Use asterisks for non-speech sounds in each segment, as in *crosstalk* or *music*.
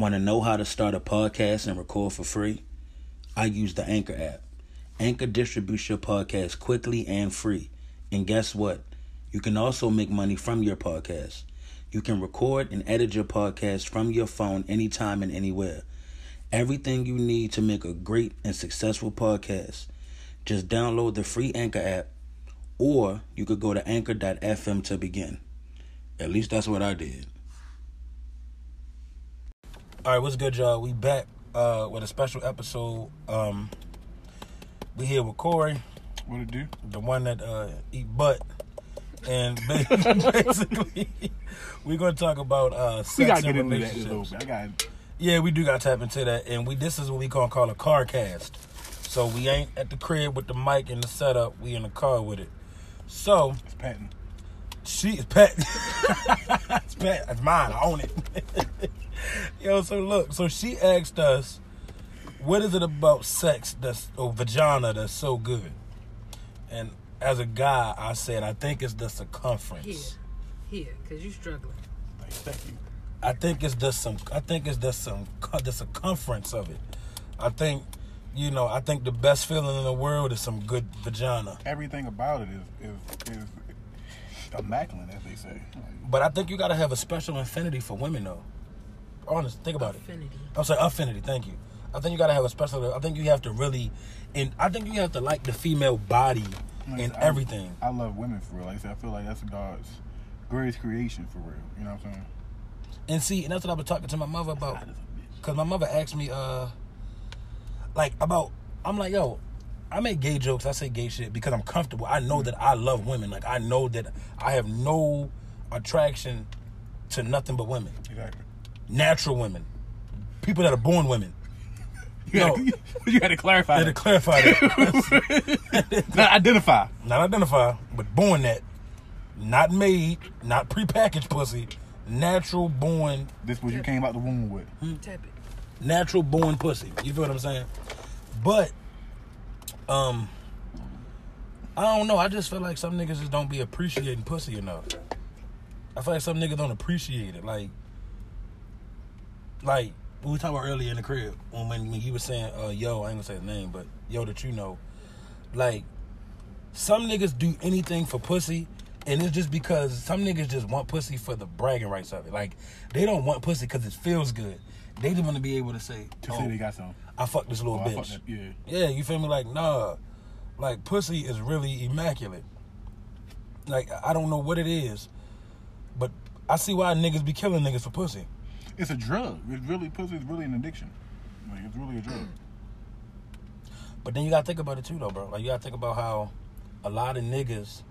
Want to know how to start a podcast and record for free? I use the Anchor app. Anchor distributes your podcast quickly and free. And guess what? You can also make money from your podcast. You can record and edit your podcast from your phone anytime and anywhere. Everything you need to make a great and successful podcast. Just download the free Anchor app, or you could go to anchor.fm to begin. At least that's what I did. All right, what's good, y'all? We back uh, with a special episode. Um, we here with Corey, What it do? the one that uh, eat butt, and *laughs* *laughs* basically, we're gonna talk about uh, sex We gotta and get into that a little bit. I got Yeah, we do got to tap into that, and we this is what we gonna call a car cast. So we ain't at the crib with the mic and the setup. We in the car with it. So it's patent. she is pet. *laughs* it's pet. It's mine. I own it. *laughs* Yo, so look. So she asked us, "What is it about sex that's or vagina that's so good?" And as a guy, I said, "I think it's the circumference. Here, here, cause you struggling. Thank you. I think it's just some. I think it's just some. The circumference of it. I think, you know, I think the best feeling in the world is some good vagina. Everything about it is is is immaculate, as they say. But I think you gotta have a special affinity for women, though. Honest, think about it. I'm sorry, affinity. Thank you. I think you gotta have a special. I think you have to really, and I think you have to like the female body like, and I- everything. I love women for real. Like I said, I feel like that's God's greatest creation for real. You know what I'm saying? And see, and that's what I was talking to my mother about. God is a bitch. Cause my mother asked me, uh, like about. I'm like, yo, I make gay jokes. I say gay shit because I'm comfortable. I know that I love women. Like I know that I have no attraction to nothing but women, Exactly. Natural women, people that are born women. You, No. had, *laughs* to, you had to clarify. I had to clarify that. *laughs* Not identify. not identify, but born that. Not made, not prepackaged pussy. Natural born, This was you came out the womb with. Tap it. natural born pussy. You feel what I'm saying? But, um, I don't know. I just feel like some niggas just don't be appreciating pussy enough. I feel like some niggas don't appreciate it. Like, like we were talking about earlier in the crib when when, when he was saying, uh, "Yo," I ain't gonna say his name, but yo that you know, like some niggas do anything for pussy, and it's just because some niggas just want pussy for the bragging rights of it. Like they don't want pussy because it feels good. They just want to be able to say, To oh, say they got some. I fucked this little Oh, bitch." yeah. Yeah, you feel me? Like, nah. Like, pussy is really immaculate. Like, I don't know what it is, but I see why niggas be killing niggas for pussy. It's a drug. It really pussy. is really an addiction. Like it's really a drug. But then you gotta think about it too, though, bro. Like, you gotta think about how a lot of niggas,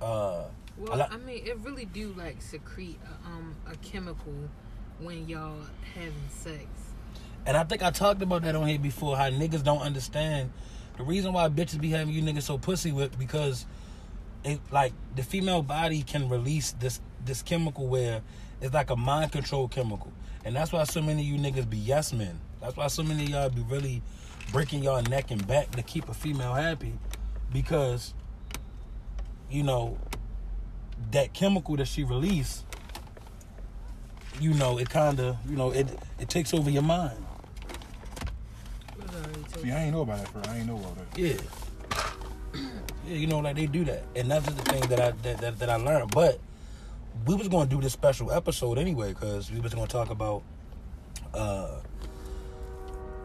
uh, Well, lot, I mean, it really do like secrete a, um a chemical when y'all having sex. and I think I talked about that on here before. How niggas don't understand the reason why bitches be having you niggas so pussy with because it like the female body can release this this chemical where it's like a mind control chemical, and that's why so many of you niggas be yes men. That's why so many of y'all be really breaking y'all neck and back to keep a female happy because you know that chemical that she release you know it kind of you know it it takes over your mind What already told See, I ain't know about that. For I ain't know about that. Yeah. *clears throat* Yeah, you know, like they do that, and that's just the thing that I that, that, that I learned. But we was to do this special episode anyway because we was to talk about uh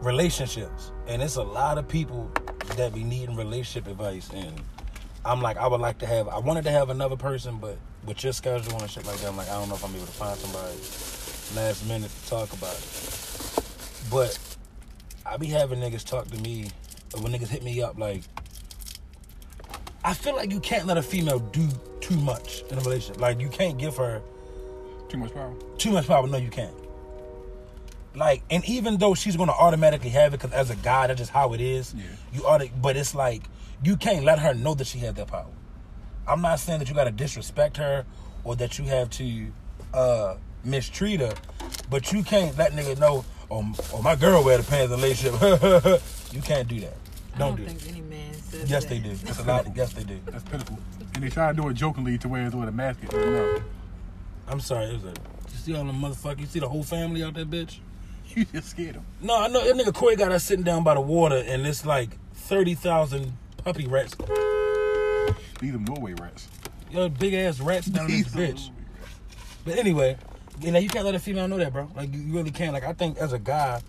relationships, and it's a lot of people that be needing relationship advice, and I'm like, I would like to have, I wanted to have another person, but with your schedule and shit like that, I'm like, I don't know if I'm able to find somebody last minute to talk about it. But I be having niggas talk to me, when niggas hit me up, like, I feel like you can't let a female do too much in a relationship. Like, you can't give her Too much power. too much power. No, you can't. Like, and even though she's gonna automatically have it, because as a guy, that's just how it is. Yeah. You ought to, but it's like you can't let her know that she has that power. I'm not saying that you gotta disrespect her or that you have to uh mistreat her, but you can't let nigga know. Oh, oh my girl wear the pants in a relationship. *laughs* you can't do that. I Don't don't do it. think any man says Yes, that. they do. It's a lot. Yes, they do. That's pitiful. And they try to do it jokingly to where it's with a mask. You know. I'm sorry. It was a. You see all the motherfucker. You see the whole family out there, bitch. *laughs* You just scared them. No, I know that nigga Corey got us sitting down by the water, and it's like thirty thousand puppy rats. These are Norway rats. Yo, big ass rats down this These are bitch. But anyway, you know, you can't let a female know that, bro. Like you, you really can't. Like I think as a guy, you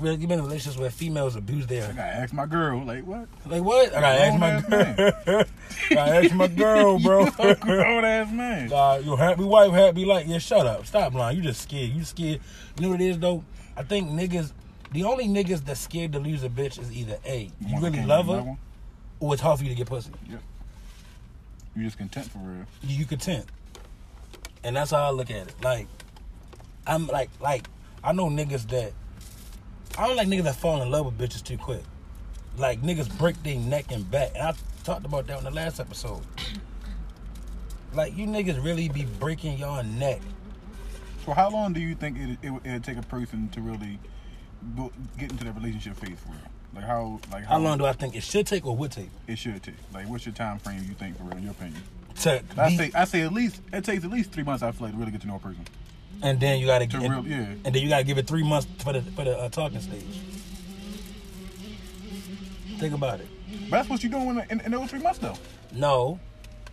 really you've been in relationships where females abuse I their gotta ask my girl, like, what? like what? I gotta ask my girl. *laughs* I gotta ask my girl, *laughs* bro. You grown ass man. Uh, your happy wife, happy like, yeah, shut up. Stop lying. You just scared. You scared. You know what it is, though? I think niggas, the only niggas that's scared to lose a bitch is either A, you really love her, or it's hard for you to get pussy. Yep. You just content for real. You, you content. And that's how I look at it. Like, I'm like, like, I know niggas that, I don't like niggas that fall in love with bitches too quick. Like, niggas break their neck and back. And I talked about that in the last episode. *coughs* Like, you niggas really be breaking your neck So how long do you think it it it'd take a person to really bu- get into that relationship phase for real? Like how like How long do I think it should take or would take it should take? Like what's your time frame you think for real in your opinion? to I be- say I say at least it takes at least three months. I feel like to really get to know a person. And then you gotta To get real, yeah. and then you gotta give it three months for the for the uh, talking stage. Think about it. But that's what you're doing in, in those three months though. No,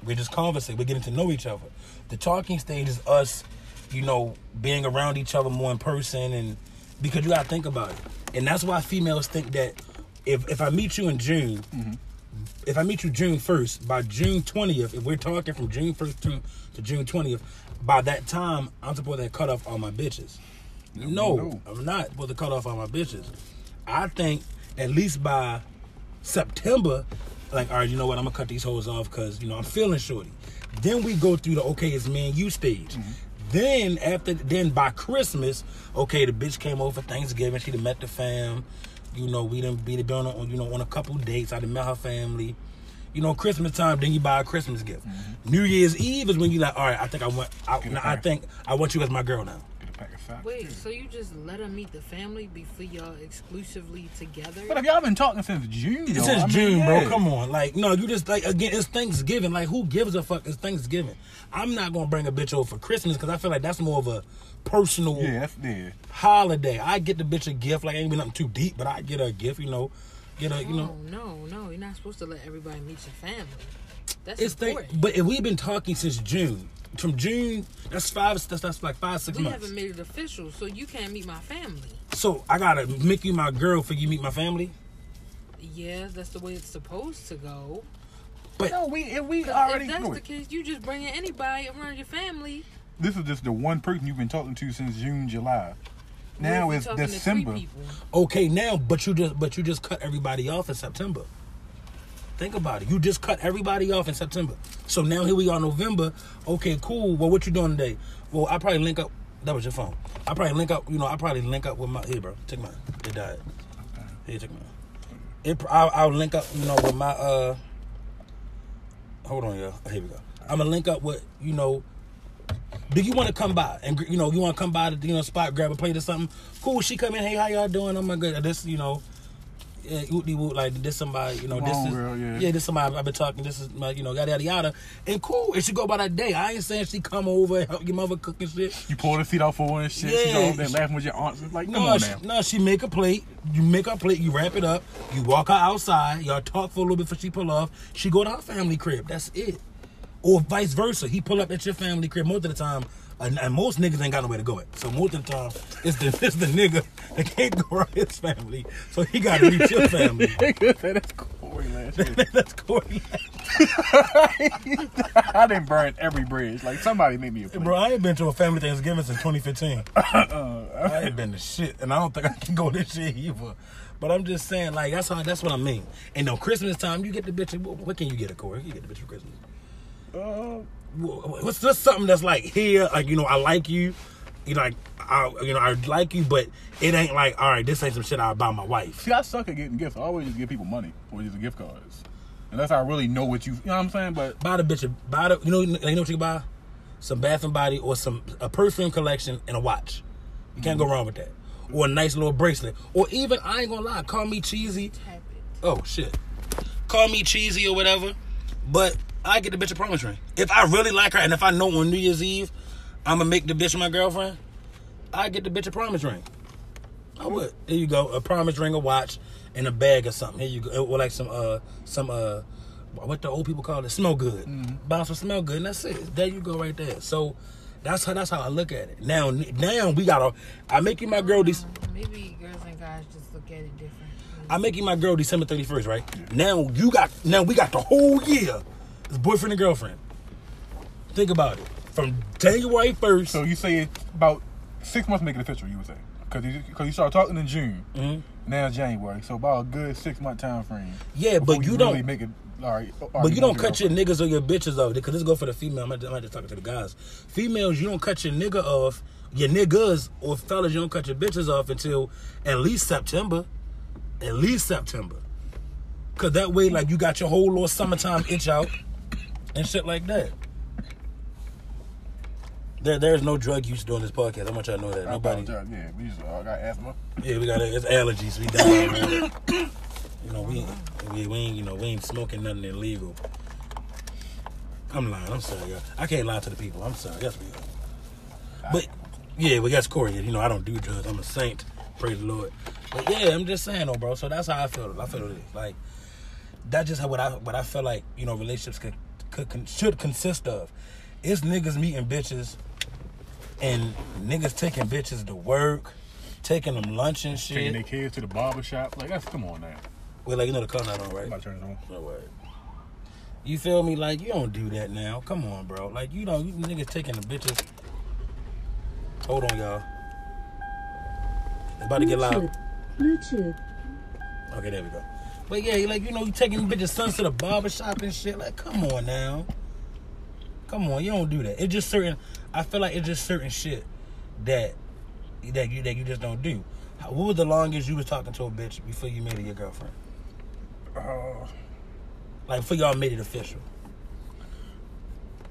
we're just conversing. We're getting to know each other. The talking stage is us, you know, being around each other more in person, and because you gotta think about it, and that's why females think that if if I meet you in June, if I meet you June first, by June twentieth, if we're talking from June first to to June twentieth, by that time I'm supposed to cut off all my bitches. No. I'm not supposed to cut off all my bitches. I think at least by September, like, all right, you know what? I'm gonna cut these hoes off because you know I'm feeling shorty. Then we go through the okay, it's me and you stage. Then after, then by Christmas, okay, the bitch came over for Thanksgiving. She done met the fam. You know, we done be been on, you know, on a couple dates. I done met her family. You know, Christmas time, then you buy a Christmas gift. Mm-hmm. New Year's Eve is when you like, all right, I think I want, I, now I think I want you as my girl now. Get a pack of socks. Wait, so you just let her meet the family before y'all exclusively together? But if y'all been talking since June, It's though, since I mean, June, yeah. bro. Come on, like no, you just like again. It's Thanksgiving. Like who gives a fuck? It's Thanksgiving. I'm not gonna bring a bitch over for Christmas because I feel like that's more of a personal Yeah, yeah. holiday. I get the bitch a gift. Like ain't been nothing too deep, but I get her a gift. You know, get her. You know, no, no, no. You're not supposed to let everybody meet your family. That's it's thing. important. But if we've been talking since June, from June, that's five. That's, that's like five six we months. haven't made it official, so you can't meet my family. So I gotta make you my girl for you meet my family. Yeah, that's the way it's supposed to go. But No, we if we 'Cause already if that's know the it. case, you just bringing anybody around your family. This is just the one person you've been talking to since June, July. What Now if you it's talking to three December. Okay, now, but you just but you just cut everybody off in September. Think about it. You just cut everybody off in September. So now here we are, November. Okay, cool. Well, what you doing today? Well, I probably link up. That was your phone. I probably link up. You know, I probably link up with my. Here, bro. Take mine. It died. Here, take mine. It. I'll, I'll link up. You know, with my. uh Hold on, y'all. Here we go. I'm gonna link up with you know do you want to come by and you know you want to come by the you know spot grab a plate or something? Cool. She come in. Hey, how y'all doing? Oh my god, this you know, yeah, like this somebody you know this Wrong is girl, yeah. this somebody I've been talking. This is my you know yada yada yada. And cool. And she go by that day. I ain't saying she come over and help your mother cook and shit. You pull the seat off for her and shit. She's Yeah. all there laughing with your aunts. It's like, No, she, no, she make a plate. You make her plate. You wrap it up. You walk her outside. Y'all talk for a little bit before she pull off. She go to her family crib. That's it. Or vice versa. He pull up at your family crib most of the time. And, and most niggas ain't got nowhere to go at. So most of the time, it's the *laughs* it's the nigga that can't go around his family. So he got to reach your *laughs* family. That's Corey last *laughs* year. That's Corey. I didn't burn every bridge. Like somebody made me a plate. Bro, I ain't been to a family Thanksgiving since 2015. Uh, I ain't been to shit, and I don't think I can go this year either. But I'm just saying, like that's how that's what I mean. And no Christmas time, you get the bitch. What, what can you get a Corey? You get the bitch for Christmas. Uh, What's just something that's like here, like you know, I like you. You like, I you know, I like you, but it ain't like, all right, this ain't some shit I buy my wife. see, I suck at getting gifts. I always just give people money or just gift cards. Unless I really know what you, you know what I'm saying? But Buy the bitch, a, buy the, you know, you know what you can buy? Some Bath and Body or some a perfume collection and a watch. You can't go wrong with that. Or a nice little bracelet. Or even, I ain't gonna lie, call me cheesy. Oh shit. Call me cheesy or whatever, but I get the bitch a promise ring. If I really like her and if I know on New Year's Eve I'm gonna make the bitch my girlfriend, I get the bitch a promise ring. I would. There you go. A promise ring, a watch, and a bag or something. Here you go. Or like some uh some uh what the old people call it, smell good. Bounce will smell good, and that's it. There you go, right there. So that's how that's how I look at it. Now now we gotta. I make you my girl. This Maybe girls and guys just look at it different. I make you my girl December thirty first, right? Now you got now we got the whole year. It's boyfriend and girlfriend. Think about it. From January first. So you say it's about six months making official, you would say, because you, cause you started talking in June. Mhm. Now it's January, so about a good six month time frame. Yeah, but you really don't- make it. All right, But you don't cut your niggas or your bitches off because this go for the female. I'm not, I'm not just talking to the guys. Females, you don't cut your nigga off, your niggas or fellas, you don't cut your bitches off until at least September. At least September. Cause that way, like you got your whole little summertime itch out and shit like that. There, there's no drug use during this podcast. I want y'all to know that. I Nobody. apologize. Yeah, we just uh, got asthma. Yeah, we got it. It's allergies. We die. you know, we, we we ain't you know we ain't smoking nothing illegal. I'm lying. I'm sorry, y'all. I can't lie to the people. I'm sorry. Yes, we. But yeah, but yes, Corey. You know, I don't do drugs. I'm a saint. Praise the Lord. But yeah, I'm just saying, though, bro. So that's how I feel. I feel it like that's just how what I what I feel like you know relationships could, could should consist of. It's niggas meeting bitches and niggas taking bitches to work, taking them lunch and shit. Taking their kids to the barber shop. Like that's come on now. Well, like you know the car not on, I'm right? about to turn it on. No way. You feel me? Like you don't do that now. Come on, bro. Like you don't. You niggas taking the bitches. Hold on, y'all. It's about to get loud. Bluetooth. Bluetooth. Okay, there we go. But yeah, like you know, you taking bitches sons to the barber shop and shit. Like, come on now. Come on, you don't do that. It's just certain. I feel like it's just certain shit that that you that you just don't do. How- What was the longest you was talking to a bitch before you made it your girlfriend? Uh, Like before y'all made it official.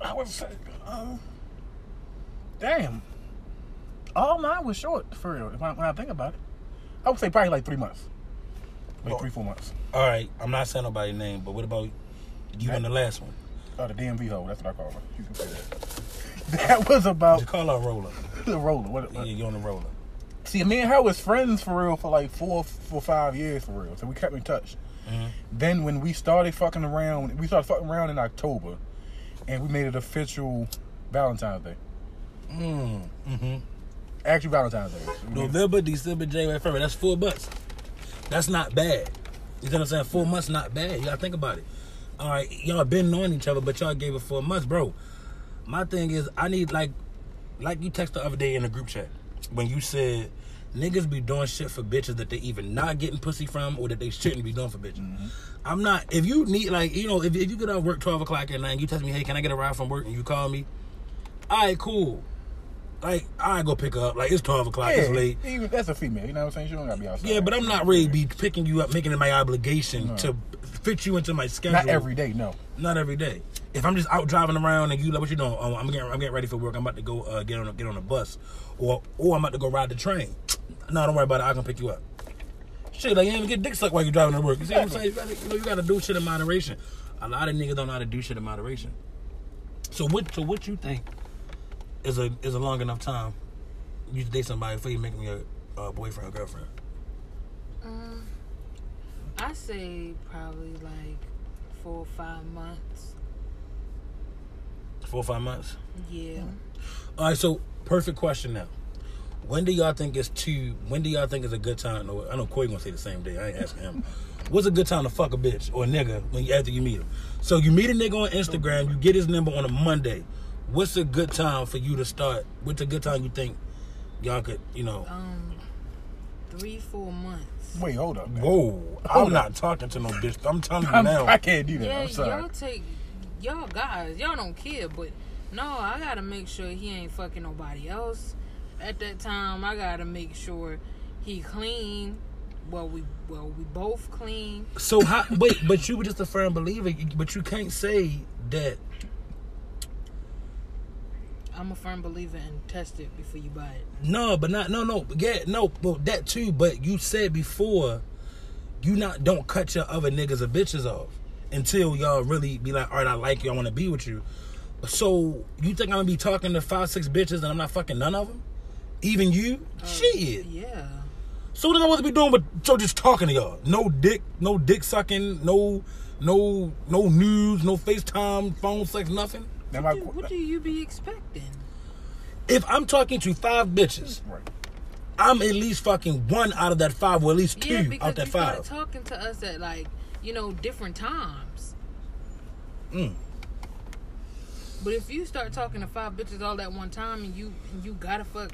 I would say, uh, damn. All mine was short for real. If I, when I think about it, I would say probably like three months, like Oh. three four months. All right, I'm not saying nobody's name, but what about you and the last one? Oh, the DMV hole. That's what I call her. You can say that. *laughs* That was about Just call her a roller. *laughs* the roller. What, Yeah, you on the roller. See, me and her was friends for real for like four, four, five years for real. So we kept in touch. Mhm. Then when we started fucking around, we started fucking around in October, and we made it official Valentine's Day. Mm, mm-hmm. Actually, Valentine's Day. So we made it- November, December, January, February. That's four months. That's not bad. You know what I'm saying? Four months not bad. You gotta think about it. All right, y'all been knowing each other, but y'all gave it four months, bro. My thing is, I need like, like you text the other day in the group chat when you said niggas be doing shit for bitches that they even not getting pussy from or that they shouldn't be doing for bitches. Mm-hmm. I'm not. If you need like, you know, if, if you get out of work twelve o'clock at night, and you text me, hey, can I get a ride from work? And you call me, all right, cool. Like I go pick her up. Like it's twelve o'clock. yeah, It's late. Even that's a female. You know what I'm saying? She don't gotta be outside. Yeah, but I'm not ready to be picking you up, making it my obligation No. to fit you into my schedule. Not every day. No. Not every day. If I'm just out driving around and you like, what you doing? Oh, I'm getting, I'm getting ready for work. I'm about to go uh, get on, a, get on a bus, or, or I'm about to go ride the train. No, don't worry about it. I can pick you up. Shit, like you ain't even get dick sucked while you're driving to work. You see what I'm saying? You gotta, you know, you gotta do shit in moderation. A lot of niggas don't know how to do shit in moderation. So what? So what you think is a is a long enough time you to date somebody before you make me a uh, boyfriend or girlfriend? Um, I say probably like four or five months. Four or five months. Yeah. All right, so perfect question now. When do y'all think is too? When do y'all think is a good time? No, I know Corey gonna say the same day. I ain't asking him. *laughs* What's a good time to fuck a bitch or a nigga when you after you meet him? So you meet a nigga on Instagram, you get his number on a Monday. What's a good time for you to start? What's a good time you think y'all could, you know? Um, three four months. Wait, hold up. man. Whoa, I'm Hold not talking to no bitch. I'm telling you I'm, now. I can't do that. Yeah, I'm sorry. y'all take y'all guys. Y'all don't care, but no, I gotta make sure he ain't fucking nobody else. At that time, I gotta make sure he clean. Well, we well we both clean. So how? *laughs* Wait, but you were just a firm believer. But you can't say that. I'm a firm believer in test it before you buy it. No, but not no no yeah no well that too. But you said before, you not don't cut your other niggas or bitches off until y'all really be like, all right, I like you, I want to be with you. So you think I'm gonna be talking to five six bitches and I'm not fucking none of them, even you? Uh, Shit. Yeah. So what am I supposed to be doing with so just talking to y'all? No dick, no dick sucking, no no no news, no FaceTime, phone sex, nothing. Now my, What do you be expecting? If I'm talking to five bitches, right. I'm at least fucking one out of that five, or at least two because out that you started five. talking to us at like you know different times. Mm. But if you start talking to five bitches all at one time and you and you gotta fuck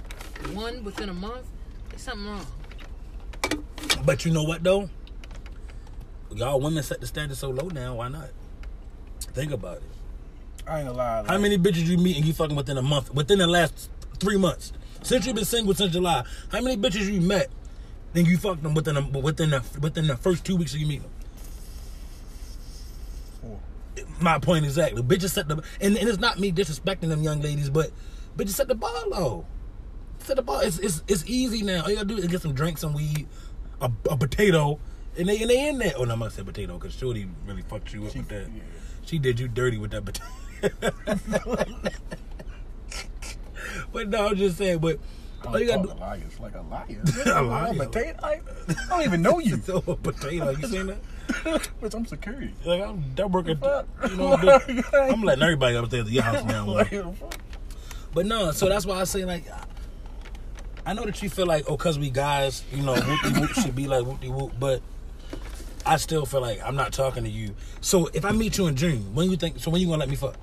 one within a month, there's something wrong. But you know what though? Y'all women set the standard so low now. Why not? Think about it. I ain't gonna lie. How many bitches you meet and you fucking within a month? Within the last three months, since you've been single since July, how many bitches you met? Then you fucked them within a, within the within the first two weeks of you meeting them. Four. My point exactly. Bitches set the and, and it's not me disrespecting them young ladies, but bitches set the bar low. Set the bar. It's it's, it's easy now. All you gotta do is get some drinks, some weed, a, a potato, and they and they in there. Oh no, I'm gonna say potato because Shorty really fucked you up She- with that. yeah. She did you dirty with that potato. *laughs* but no, I'm just saying. But all you gotta do. liars like a liar. *laughs* A liar. Potato- I, I don't even know you. *laughs* So a potato. You seen that? Bitch, I'm security. Like I'm that working. You know, I'm, letting everybody upstairs at your house now. Like. But no, so that's why I say like, I know that you feel like, oh, cause we guys, you know, whoopty whoop should be like whoopty whoop, but I still feel like I'm not talking to you. So if I meet you in June, when you think? So when you gonna let me fuck?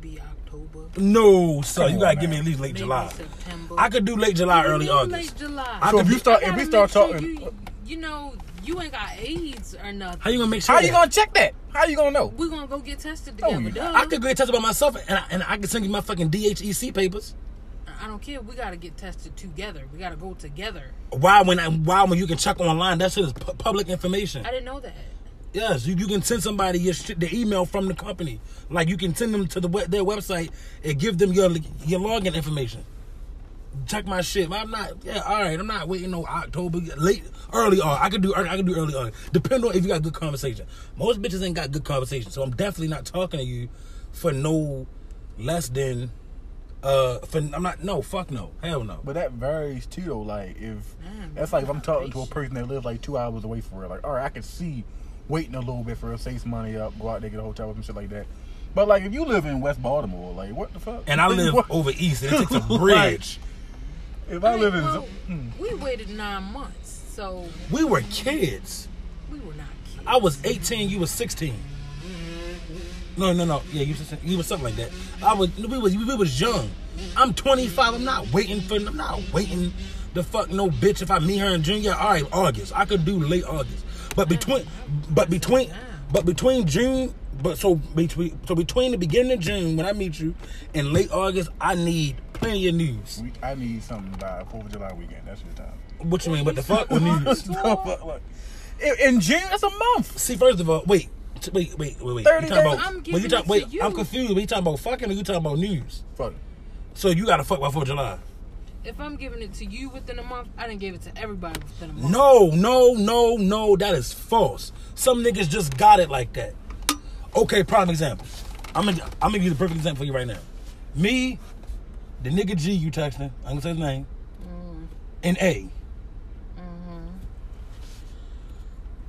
Maybe October. No, so Come you gotta give me at least late maybe July. September. I could do late July, early know August. Late July. I So could if you start, if we start make sure talking, you, you know, you ain't got AIDS or nothing. How you gonna make sure? how you gonna check that? How you gonna know? We're gonna go get tested oh, together. you duh. I could go get tested by myself, and I, and I can send you my fucking DHEC papers. I don't care. We gotta get tested together. We gotta go together. Why when I, why when you can check online? That shit is pu- public information. I didn't know that. Yes, you, you can send somebody your shit, the email from the company. Like you can send them to the we- their website and give them your your login information. Check my shit. I'm not. Yeah, all right. I'm not waiting no October, late, early. on. I could do. I could do early on. Depend on if you got good conversation. Most bitches ain't got good conversation, so I'm definitely not talking to you for no less than. Uh, for I'm not. No, fuck no, hell no. But that varies too, though. Like if Man, that's like if I'm talking to a person that lives like two hours away from her, like all right, I can see waiting a little bit for her, to save some money up, go out there get a hotel with some shit like that. But like if you live in West Baltimore, like what the fuck? And I *laughs* live What- over east, and it takes a *laughs* bridge. If I live in, well, mm, we waited nine months, so We were kids. we were not kids. I was 18, you were 16. No, no, no. Yeah, you was, you was something like that. I was we was we was young. I'm 25. I'm not waiting for I'm not waiting to fuck no bitch if I meet her in June. Yeah, all right, August. I could do late August. But between but between but between June but so between so between the beginning of June when I meet you and late August, I need plenty of news. we, I need something by Fourth of July weekend. That's your time. What you mean? What the fuck? *laughs* What news? No, fuck, like, in, June, that's a month. See, first of all, wait, wait, wait, wait, wait. 30 You talking days. about? I'm giving you talk, wait, you. I'm confused. When you talking about fucking or you talking about news? Fuck. So you got to fuck by Fourth of July? If I'm giving it to you within a month, I didn't give it to everybody within a month. No, no, no, no. That is false. Some niggas just got it like that. Okay, prime example. I'm gonna I'm gonna give you the perfect example for you right now. Me, the nigga G you texting. I'm gonna say his name. Mm-hmm. And A. Mm-hmm.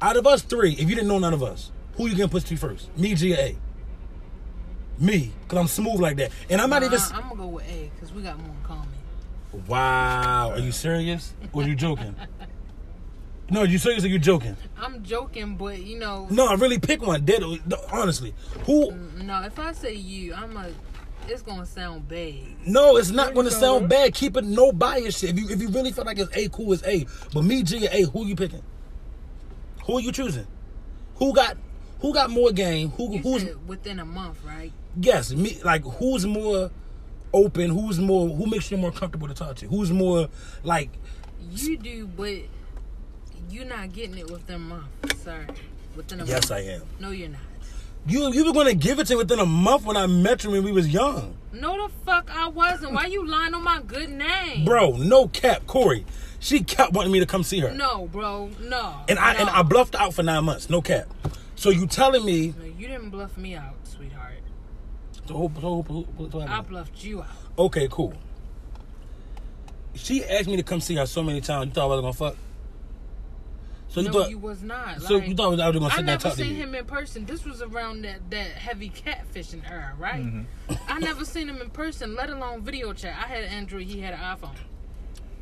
Out of us three, if you didn't know none of us, who you gonna push to first? Me, G, or A? Me, cause I'm smooth like that, and I'm not even. I'm gonna go with A because we got more in common. Wow, are you serious? Or are you joking? No, are you serious or you joking? I'm joking, but you know, No, I really pick one. Dead, honestly. Who? Mm, no. If I say you, I'm a. It's gonna sound bad. No, it's not going to you sound bad. Keep it no bias shit. If you if you really feel like it's A, cool, it's A. But me, G, A, who you picking? Who are you choosing? Who got who got more game? Who You who's within a month, right? yes me like who's more open? Who's more who makes you more comfortable to talk to? Who's more like You do, but you're not getting it within a month. Sorry, within a yes month. Yes, I am. No, you're not. You you were going to give it to me within a month when I met you when we was young. No, the fuck I wasn't. Why you lying on my good name? Bro, no cap, Corey. She kept wanting me to come see her. No, bro. No. And I no. and I bluffed out for nine months, no cap. So you telling me No, you didn't bluff me out, sweetheart. So, so, so, so- so- I bluffed you out. Okay, cool. she asked me to come see her so many times. You thought I wasn't gonna fuck? So you no, thought you was not. so like, you thought I was gonna I sit there and never talk to seen you? him in person. This was around that, that heavy catfishing era, right? Mm-hmm. I never seen him in person, let alone video chat. I had an Android, he had an iPhone.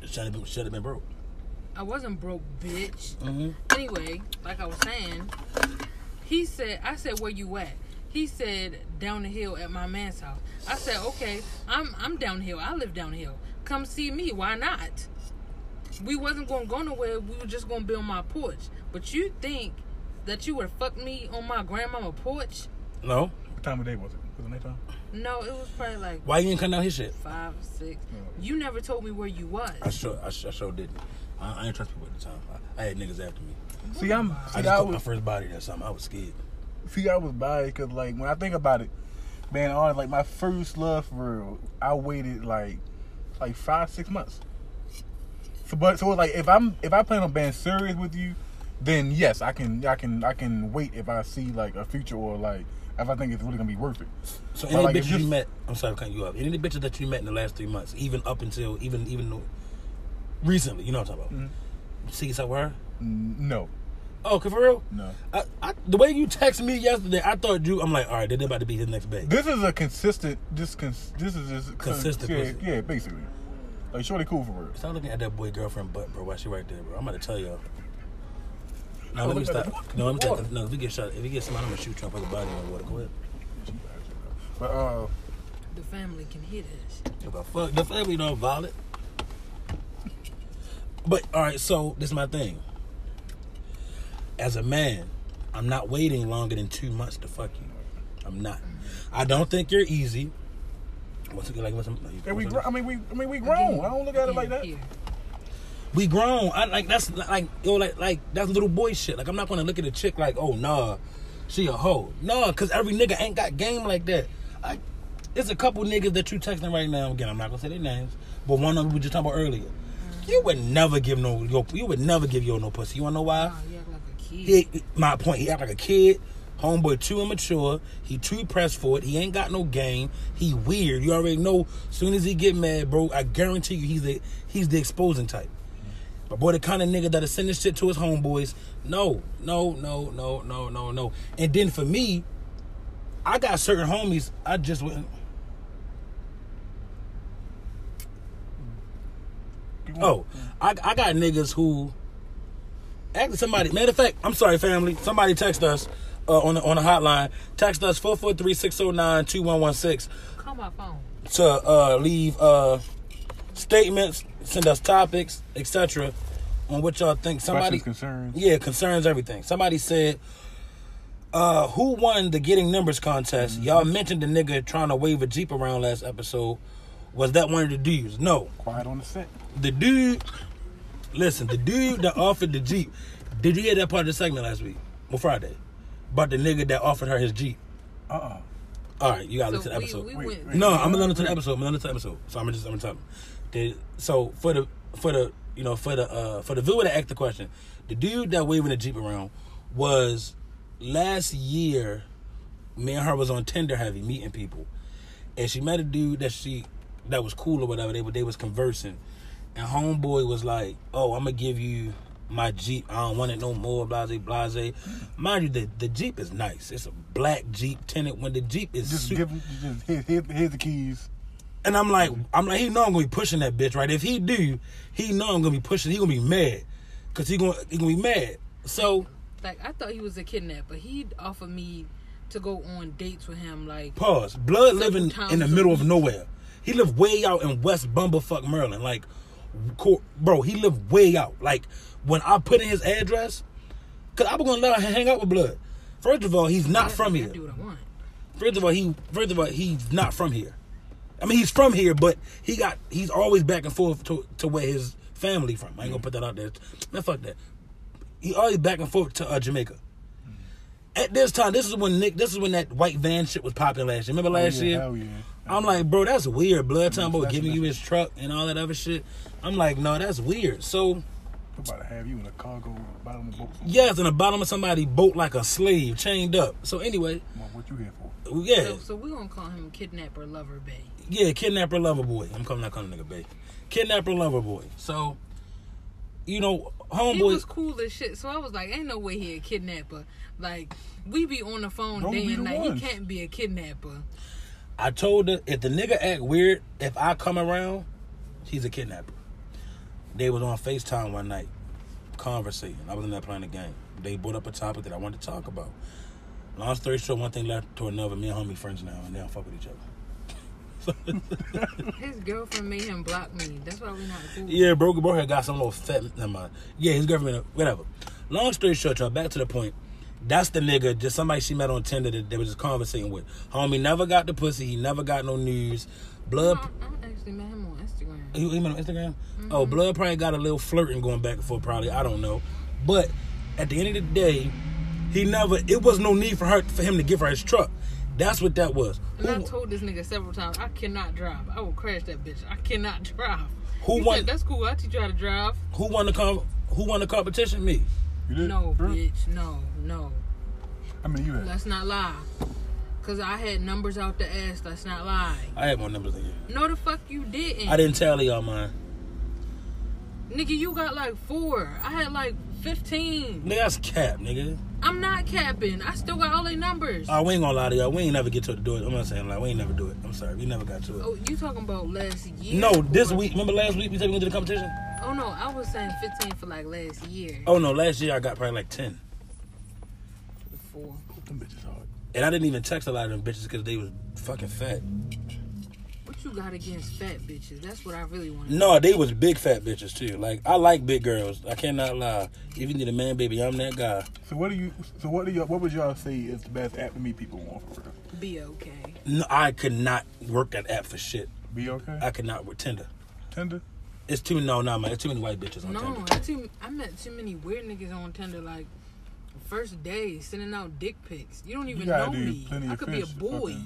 Should have been, should have been broke. I wasn't broke, bitch. Mm-hmm. Anyway, like I was saying, he said, I said, where you at? He said, down the hill at my man's house. I said, okay, I'm I'm downhill. I live downhill. Come see me. Why not? We wasn't gonna go nowhere. We were just gonna be on my porch. But you think that you would fuck me on my grandmama porch? No, What time of day was it? Was it nighttime? No, it was probably like why you didn't come down his shit? five, six. Oh. You never told me where you was. I sure, I sure, I sure didn't. I, I didn't trust people at the time. I, I had niggas after me. See, I'm. I See, just I caught my first body or something. I was scared. See, I was biased because, like, when I think about it, man, on like my first love for real, I waited like, like five, six months. So, but so like, if I'm if I plan on being serious with you, then yes, I can, I can, I can wait if I see like a future or like if I think it's really gonna be worth it. So But, any like, bitches you met, I'm sorry cutting you up. Any bitches that you met in the last three months, even up until even even recently, you know what I'm talking about. Mm-hmm. See with her? No, Oh, for real? no. I, I, the way you texted me yesterday, I thought you. I'm like, all right, they're about to be his next bag. This is a consistent. This cons, This is just Consistent Yeah, pussy. yeah, basically. Like, shorty cool for real. Stop looking at that boy girlfriend butt, bro. Why she right there, bro? I'm about to tell y'all. No, Oh, let me stop. No, let me tell. No, if we get shot, if we get somebody, I'm gonna shoot you up with the body on the water. Go ahead. But uh, The family can hear this. Give fuck. The family don't violent. But all right, so this is my thing. As a man, I'm not waiting longer than two months to fuck you. I'm not. I don't think you're easy. What's it like? What's, yeah, we. gr- I mean, we. I mean, we grown. I don't look at it like that. Here. we grown. I like that's like yo like like that's little boy shit. Like I'm not gonna look at a chick like oh nah, she a hoe. Nah, cause every nigga ain't got game like that. Like there's a couple niggas that you texting right now. Again, I'm not gonna say their names, but one of them we just talking about earlier. You would never give no yo. You would never give yo no pussy. You wanna know why? Oh, you He, my point. He act like a kid. Homeboy too immature. He too pressed for it. He ain't got no game. He weird. You already know. Soon as he get mad, bro, I guarantee you he's the he's the exposing type. But boy, the kind of nigga that'll send this shit to his homeboys. No, no, no, no, no, no, no. And then for me, I got certain homies. I just wouldn't. Oh, I, I got niggas who. Actually, somebody. Matter of fact, I'm sorry, family. Somebody text us uh, on the, on the hotline. Text us 443-609-2116 Call my phone. to uh, leave uh, statements, send us topics, etc. On what y'all think. Somebody, Questions, concerns. yeah, concerns everything. Somebody said, uh, "Who won the getting numbers contest?" Mm-hmm. Y'all mentioned the nigga trying to wave a jeep around last episode. Was that one of the dudes? No, Quiet on the set. the dude. Listen, the dude that offered the jeep. Did you hear that part of the segment last week? Well, Friday, about the nigga that offered her his jeep. Uh uh All right, you gotta So listen to the episode. we Wait, went. wait. No, I'm gonna listen to the episode. I'm gonna listen to the episode. So I'm gonna just I'm gonna tell them. The, so for the for the you know for the uh for the viewer to ask the question, the dude that waving the jeep around was last year. Me and her was on Tinder heavy meeting people, and she met a dude that she that was cool or whatever. They were they was conversing, and homeboy was like, "Oh, I'm gonna give you." My Jeep, I don't want it no more. Blase, blase. Mind you, the, the Jeep is nice. It's a black Jeep tinted. When the Jeep is Just su- give him. Just here, here, here's the keys. and I'm like, I'm like, he know I'm gonna be pushing that bitch, right? If he do, he know I'm gonna be pushing. He gonna be mad, cause he gonna he gonna be mad. So Like I thought he was a kidnapper. He'd offer me to go on dates with him. Like pause. Blood living in the middle of nowhere. He lived way out in West Bumblefuck, Maryland. Like, co- bro, he lived way out. Like when I put in his address, cause I was gonna let him hang out with Blood. First of all, he's not from here. do what First of all, he first of all he's not from here. I mean, he's from here, but he got he's always back and forth to to where his family from. I ain't gonna put that out there. Man, fuck that. He always back and forth to uh, Jamaica. At this time, this is when Nick, this is when that white van shit was popping last year. Remember last Oh, yeah, year? Hell yeah. I'm like, bro, that's weird. Blood time about giving you his truck and all that other shit. I'm like, no, that's weird. So I'm about to have you in a cargo bottom of the boat. yes, in the bottom of somebody's boat like a slave, chained up. So anyway, Come on, what you here for? yeah, So, so we're gonna call him kidnapper lover bay. Yeah, kidnapper lover boy. I'm coming not calling nigga babe. Kidnapper lover boy. So, you know, He homeboy. was cool as shit, so I was like, ain't no way he a kidnapper. Like, we be on the phone Don't day and night. ones. He can't be a kidnapper. I told her if the nigga act weird, if I come around, he's a kidnapper. They was on FaceTime one night, conversating. I was in there playing the game. They brought up a topic that I wanted to talk about. Long story short, one thing led to another. Me and homie friends now, and they don't fuck with each other. *laughs* His girlfriend made him block me. That's why we not cool. Yeah, bro, bro had got some little fat. Never mind. Yeah, his girlfriend, whatever. Long story short, y'all, back to the point. That's the nigga, just somebody she met on Tinder that they was just conversating with. Homie never got the pussy. He never got no news. Blood. I, I actually met him on Instagram. You you met on Instagram? Mm-hmm. Oh, Blood probably got a little flirting going back and forth. Probably, I don't know. But at the end of the day, he never. It was no need for her for him to give her his truck. That's what that was. And I told this nigga several times, I cannot drive. I will crash that bitch. I cannot *laughs* drive. Who he won- said, That's cool. I teach you how to drive. who won the com- Who won the competition? Me. You did? No, For real? bitch. No, no. I mean, you had. Let's not lie. Cause I had numbers out the ass. Let's not lie. I had more numbers than you. No, the fuck you didn't. I didn't tally y'all mine. Nigga, you got like four. I had like fifteen. Nigga, that's cap, nigga. I'm not capping. I still got all their numbers. Oh, we ain't gonna lie to y'all. We ain't never get to do it. I'm not saying like we ain't never do it. I'm sorry, we never got to it. oh, you talking about last year? No, this week. Remember last week we said we went to the competition? Oh no, I was saying fifteen for like last year. Oh no, last year I got probably like ten, Four. Them bitches hard. and I didn't even text a lot of them bitches because they was fucking fat. What you got against fat bitches? That's what I really want. No, they was big fat bitches too. Like I like big girls. I cannot lie. If you need a man, baby, I'm that guy. So what do you? So what do you? What would y'all say is the best app to meet people on for real? Be okay. No, I could not work that app for shit. Be okay. I could not work Tinder. Tinder. It's too no, no, man. It's too many white bitches on No, Tinder. I, too, I met too many weird niggas on Tinder. Like first day, sending out dick pics. You don't even gotta know do me. plenty I of could be a boy.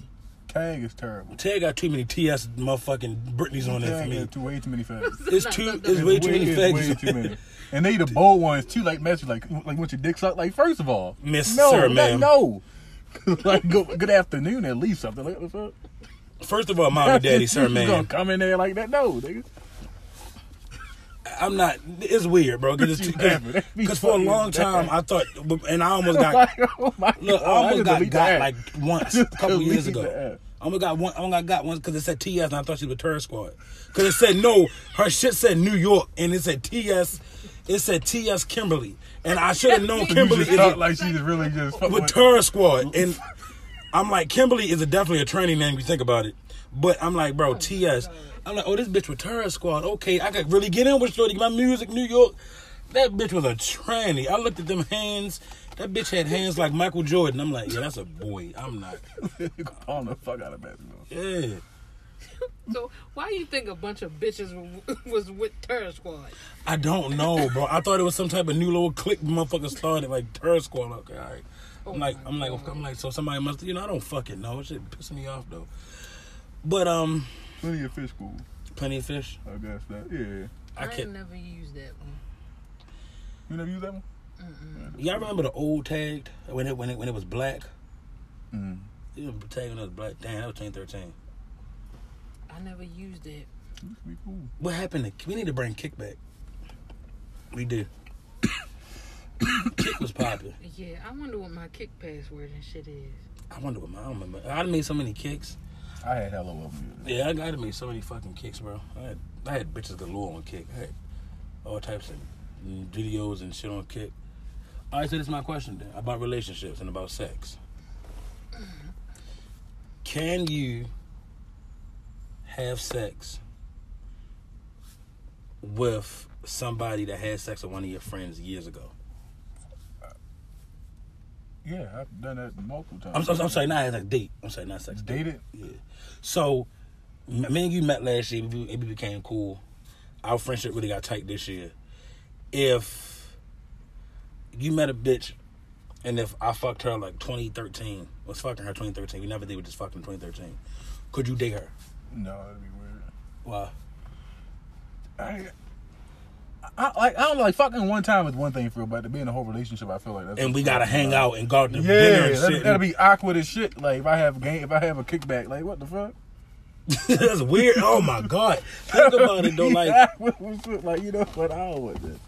Tag is terrible. Tag got too many TS motherfucking Britneys on there for me. too way too many facts. *laughs* It's too. not- It's way too many it's way too many. And they the bold ones too, like message like like once your dick sucked. Like first of all, Miss no, Sir, like, ma'am. no. *laughs* like go, good afternoon at least something like what the fuck. First of all, mommy, *laughs* daddy, sir, man. You gonna come in there like that? No, nigga. I'm not. It's weird, bro. *laughs* You laughing. That be Because for a long time. I thought, and I almost got. like, *laughs* oh Look, I almost just got got like once *laughs* a couple years ago. I only got one. I only got, one because it said TS, and I thought she was a terror squad. Because it said no, her shit said New York, and it said TS. It said TS Kimberly, and I should have known You Kimberly just is like she just really just with with- terror squad, and I'm like Kimberly is a definitely a training name. If you think about it, but I'm like, bro, TS. I'm like, oh, this bitch with terror squad. Okay, I could really get in with Shorty. My music, New York. That bitch was a tranny. I looked at them hands. That bitch had hands like Michael Jordan. I'm like, yeah, that's a boy. I'm not. *laughs* calling the fuck out of basketball. Yeah. So why do you think a bunch of bitches *laughs* was with Terror Squad? I don't know, bro. I thought it was some type of new little click motherfucker started like Terror Squad. Okay, all right. I'm Oh like, I'm like, I'm like, so somebody must, you know, I don't fucking know. It shit pissing me off though. But um, Plenty of fish school. plenty of fish. I guess that. Yeah. I I, can't. never use that one. You never use that one? Y'all remember the old tagged when it when it when it was black? Mm. You know, tagging us black. Damn, that was 2013. I never used it. Used to be cool. What happened? To, we need to bring kickback. We do. Kik was popular. Yeah, I wonder what my Kik password and shit is. I wonder what my I don't remember. I made so many Kiks. I had hella of them. Yeah, I got to make so many fucking Kiks, bro. I had I had bitches galore on Kik. I had all types of videos and shit on Kik. All right, so this is my question then about relationships and about sex. Can you have sex with somebody that had sex with one of your friends years ago? Yeah, I've done that multiple I'm, times. I'm, I'm sorry, not as a date. I'm sorry, not sex. Dated? Yeah. So, me and you met last year. We, we became cool. Our friendship really got tight this year. If you met a bitch, and if I fucked her like 2013, was fucking her 2013, we never did, we just fucked in 2013. Could you date her? No, that'd be weird. Why? I, I like I don't like fucking one time is one thing for real, but to be in a whole relationship, I feel like that's And we gotta hang out and go out to dinner Yeah, and that'd, shit. that'd be awkward as shit. Like if I have game, if I have a kickback, like what the fuck? *laughs* That's weird. Oh my god. Think about it though, *laughs* like *laughs* like you know what? I don't want this.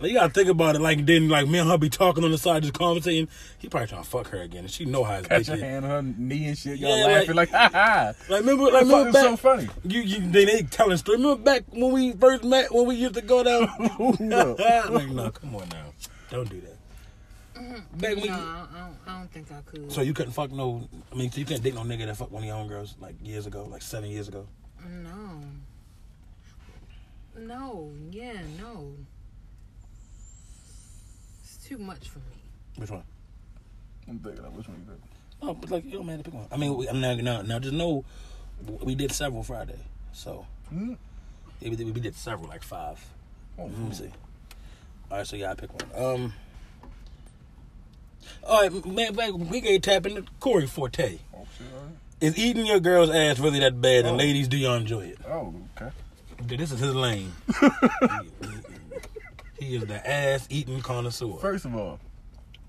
Like, you gotta think about it. Like then, like me and her be talking on the side, just conversating. He probably trying to fuck her again, and she know how his Got bitch your hand on her knee and shit. Y'all Yeah, laughing like, ha ha. Like remember, like Like, remember it's back. so funny. You, you, they, they telling story. Remember back when we first met, when we used to go down. *laughs* *laughs* Like, no, come on now, don't do that. Mm-hmm. Back when No, you- I don't, I don't think I could. so you couldn't fuck no. I mean, so you couldn't date no nigga that fucked one of your own girls like years ago, like seven years ago. No. No, yeah, no. It's too much for me. Which one? I'm thinking, like, which one you think? Oh, but like, yo, man, pick one. I mean, we, I'm now, now, now, just know we did several Friday, so Hmm? yeah, we did, we did several, like five. Oh, Let me see. All right, so yeah, I pick one. Um. All right, man, man, we can tap into Corey Forte. Oh, shit, all right. Is eating your girl's ass really that bad? And Oh. ladies, do y'all enjoy it? Oh, okay. Dude, This is his lane. *laughs* he, is the ass eating connoisseur. First of all,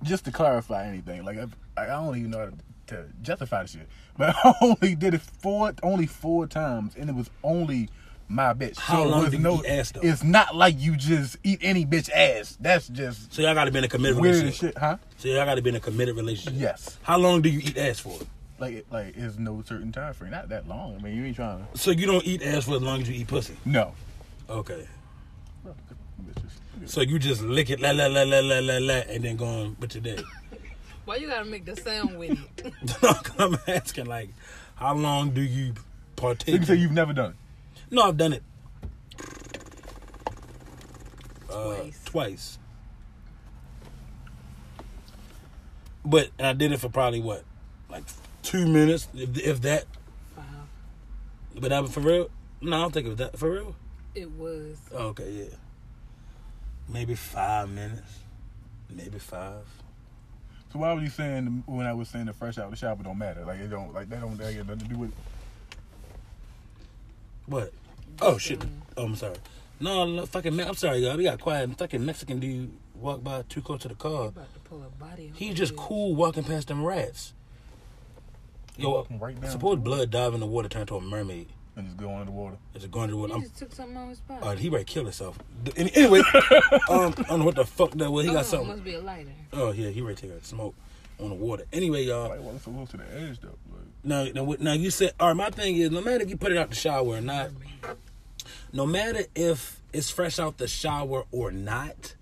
just to clarify anything, like I, I don't even know how to, to justify the shit, but *laughs* I only did it four, only four times, and it was only my bitch. How so long you no, eat ass, though? It's not like you just eat any bitch ass. That's just So y'all got to be in a committed relationship. shit, huh? So y'all got to be in a committed relationship. Yes. How long do you eat ass for? Like, like, it's no certain time frame. Not that long. I mean, you ain't trying to. So you don't eat ass for as long as you eat pussy. No. Okay. Bitches. So you just lick it, la la la la la la la, and then go on with your day. *laughs* Why you gotta make the sound with it? *laughs* I'm asking, like, how long do you So partake? you say you've never done. No, I've done it uh, Twice. twice. But I did it for probably what, like two minutes, if, if that. Wow. But that was for real. No, I don't think it was that for real. It was. Oh, okay, yeah. Maybe five minutes. Maybe five. So why were you saying when I was saying the fresh out of the shower don't matter? Like it don't like that don't that got nothing to do with. What? Oh shit! Oh, I'm sorry. No, no fucking. Me- I'm sorry, y'all. We got quiet. Fucking Mexican dude walked by too close to the car. about to pull a body. He's just bitch. cool walking past them rats. Yo, walking right down suppose blood dive in the water turned to a mermaid. And just go under the water. It's a going to the water. He I'm, just took something on his spot. uh, he might kill himself. Anyway, *laughs* um, I don't know what the fuck that was. He oh, got it something. must be a lighter. Oh yeah, he ready to take a smoke on the water. Anyway, y'all. Like wasn't so close to the edge though. Like, Now, now, now you said, all right. My thing is, no matter if you put it out the shower or not, no matter if it's fresh out the shower or not,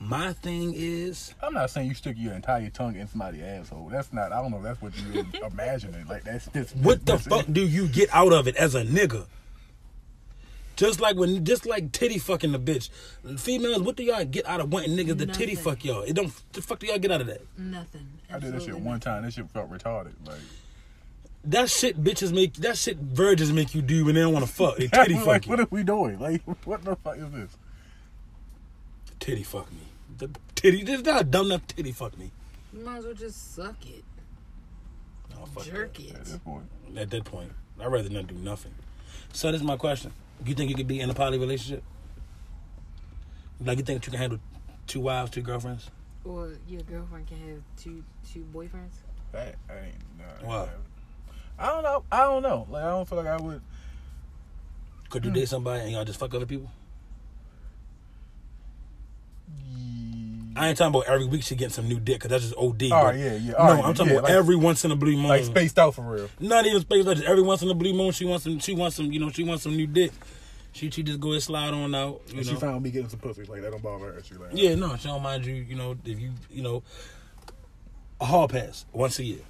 my thing is, I'm not saying you stick your entire tongue in somebody's asshole. That's not. I don't know. That's what you *laughs* imagining. Like that's just what the that's fuck it. do you get out of it as a nigga? Just like when, just like titty fucking the bitch. Females, what do y'all get out of wanting niggas to titty fuck y'all? It don't. The fuck do y'all get out of that? Nothing. I did that shit one time. That shit felt retarded. Like That shit bitches make. That shit virgins make you do when they don't want to fuck. They titty *laughs* fuck like, you. what are we doing? Like *laughs* what the fuck is this? Titty fuck me. The titty. This is not dumb enough. Titty fuck me. You might as well just suck it, Oh, fuck jerk that. it. At this point, At that point, I'd rather not do nothing. So this is my question. You think you could be in a poly relationship? Like you think you can handle two wives, two girlfriends? Or your girlfriend can have two two boyfriends. that I ain't. Nah, Why? I don't know. I don't know. Like I don't feel like I would. Could you hmm. date somebody and y'all just fuck other people? I ain't talking about every week she getting some new dick because that's just OD. Oh but- yeah, yeah. No, All right, I'm talking yeah, about like, every once in a blue moon. like spaced out for real. Not even space like just every once in a blue moon she wants some. She wants some. You know, she wants some new dick. She she just go and slide on out. You And know. she found me getting some pussy. Like that don't bother her. She like Yeah, oh. no, she don't mind you. You know, if you, you know, a hall pass once a year.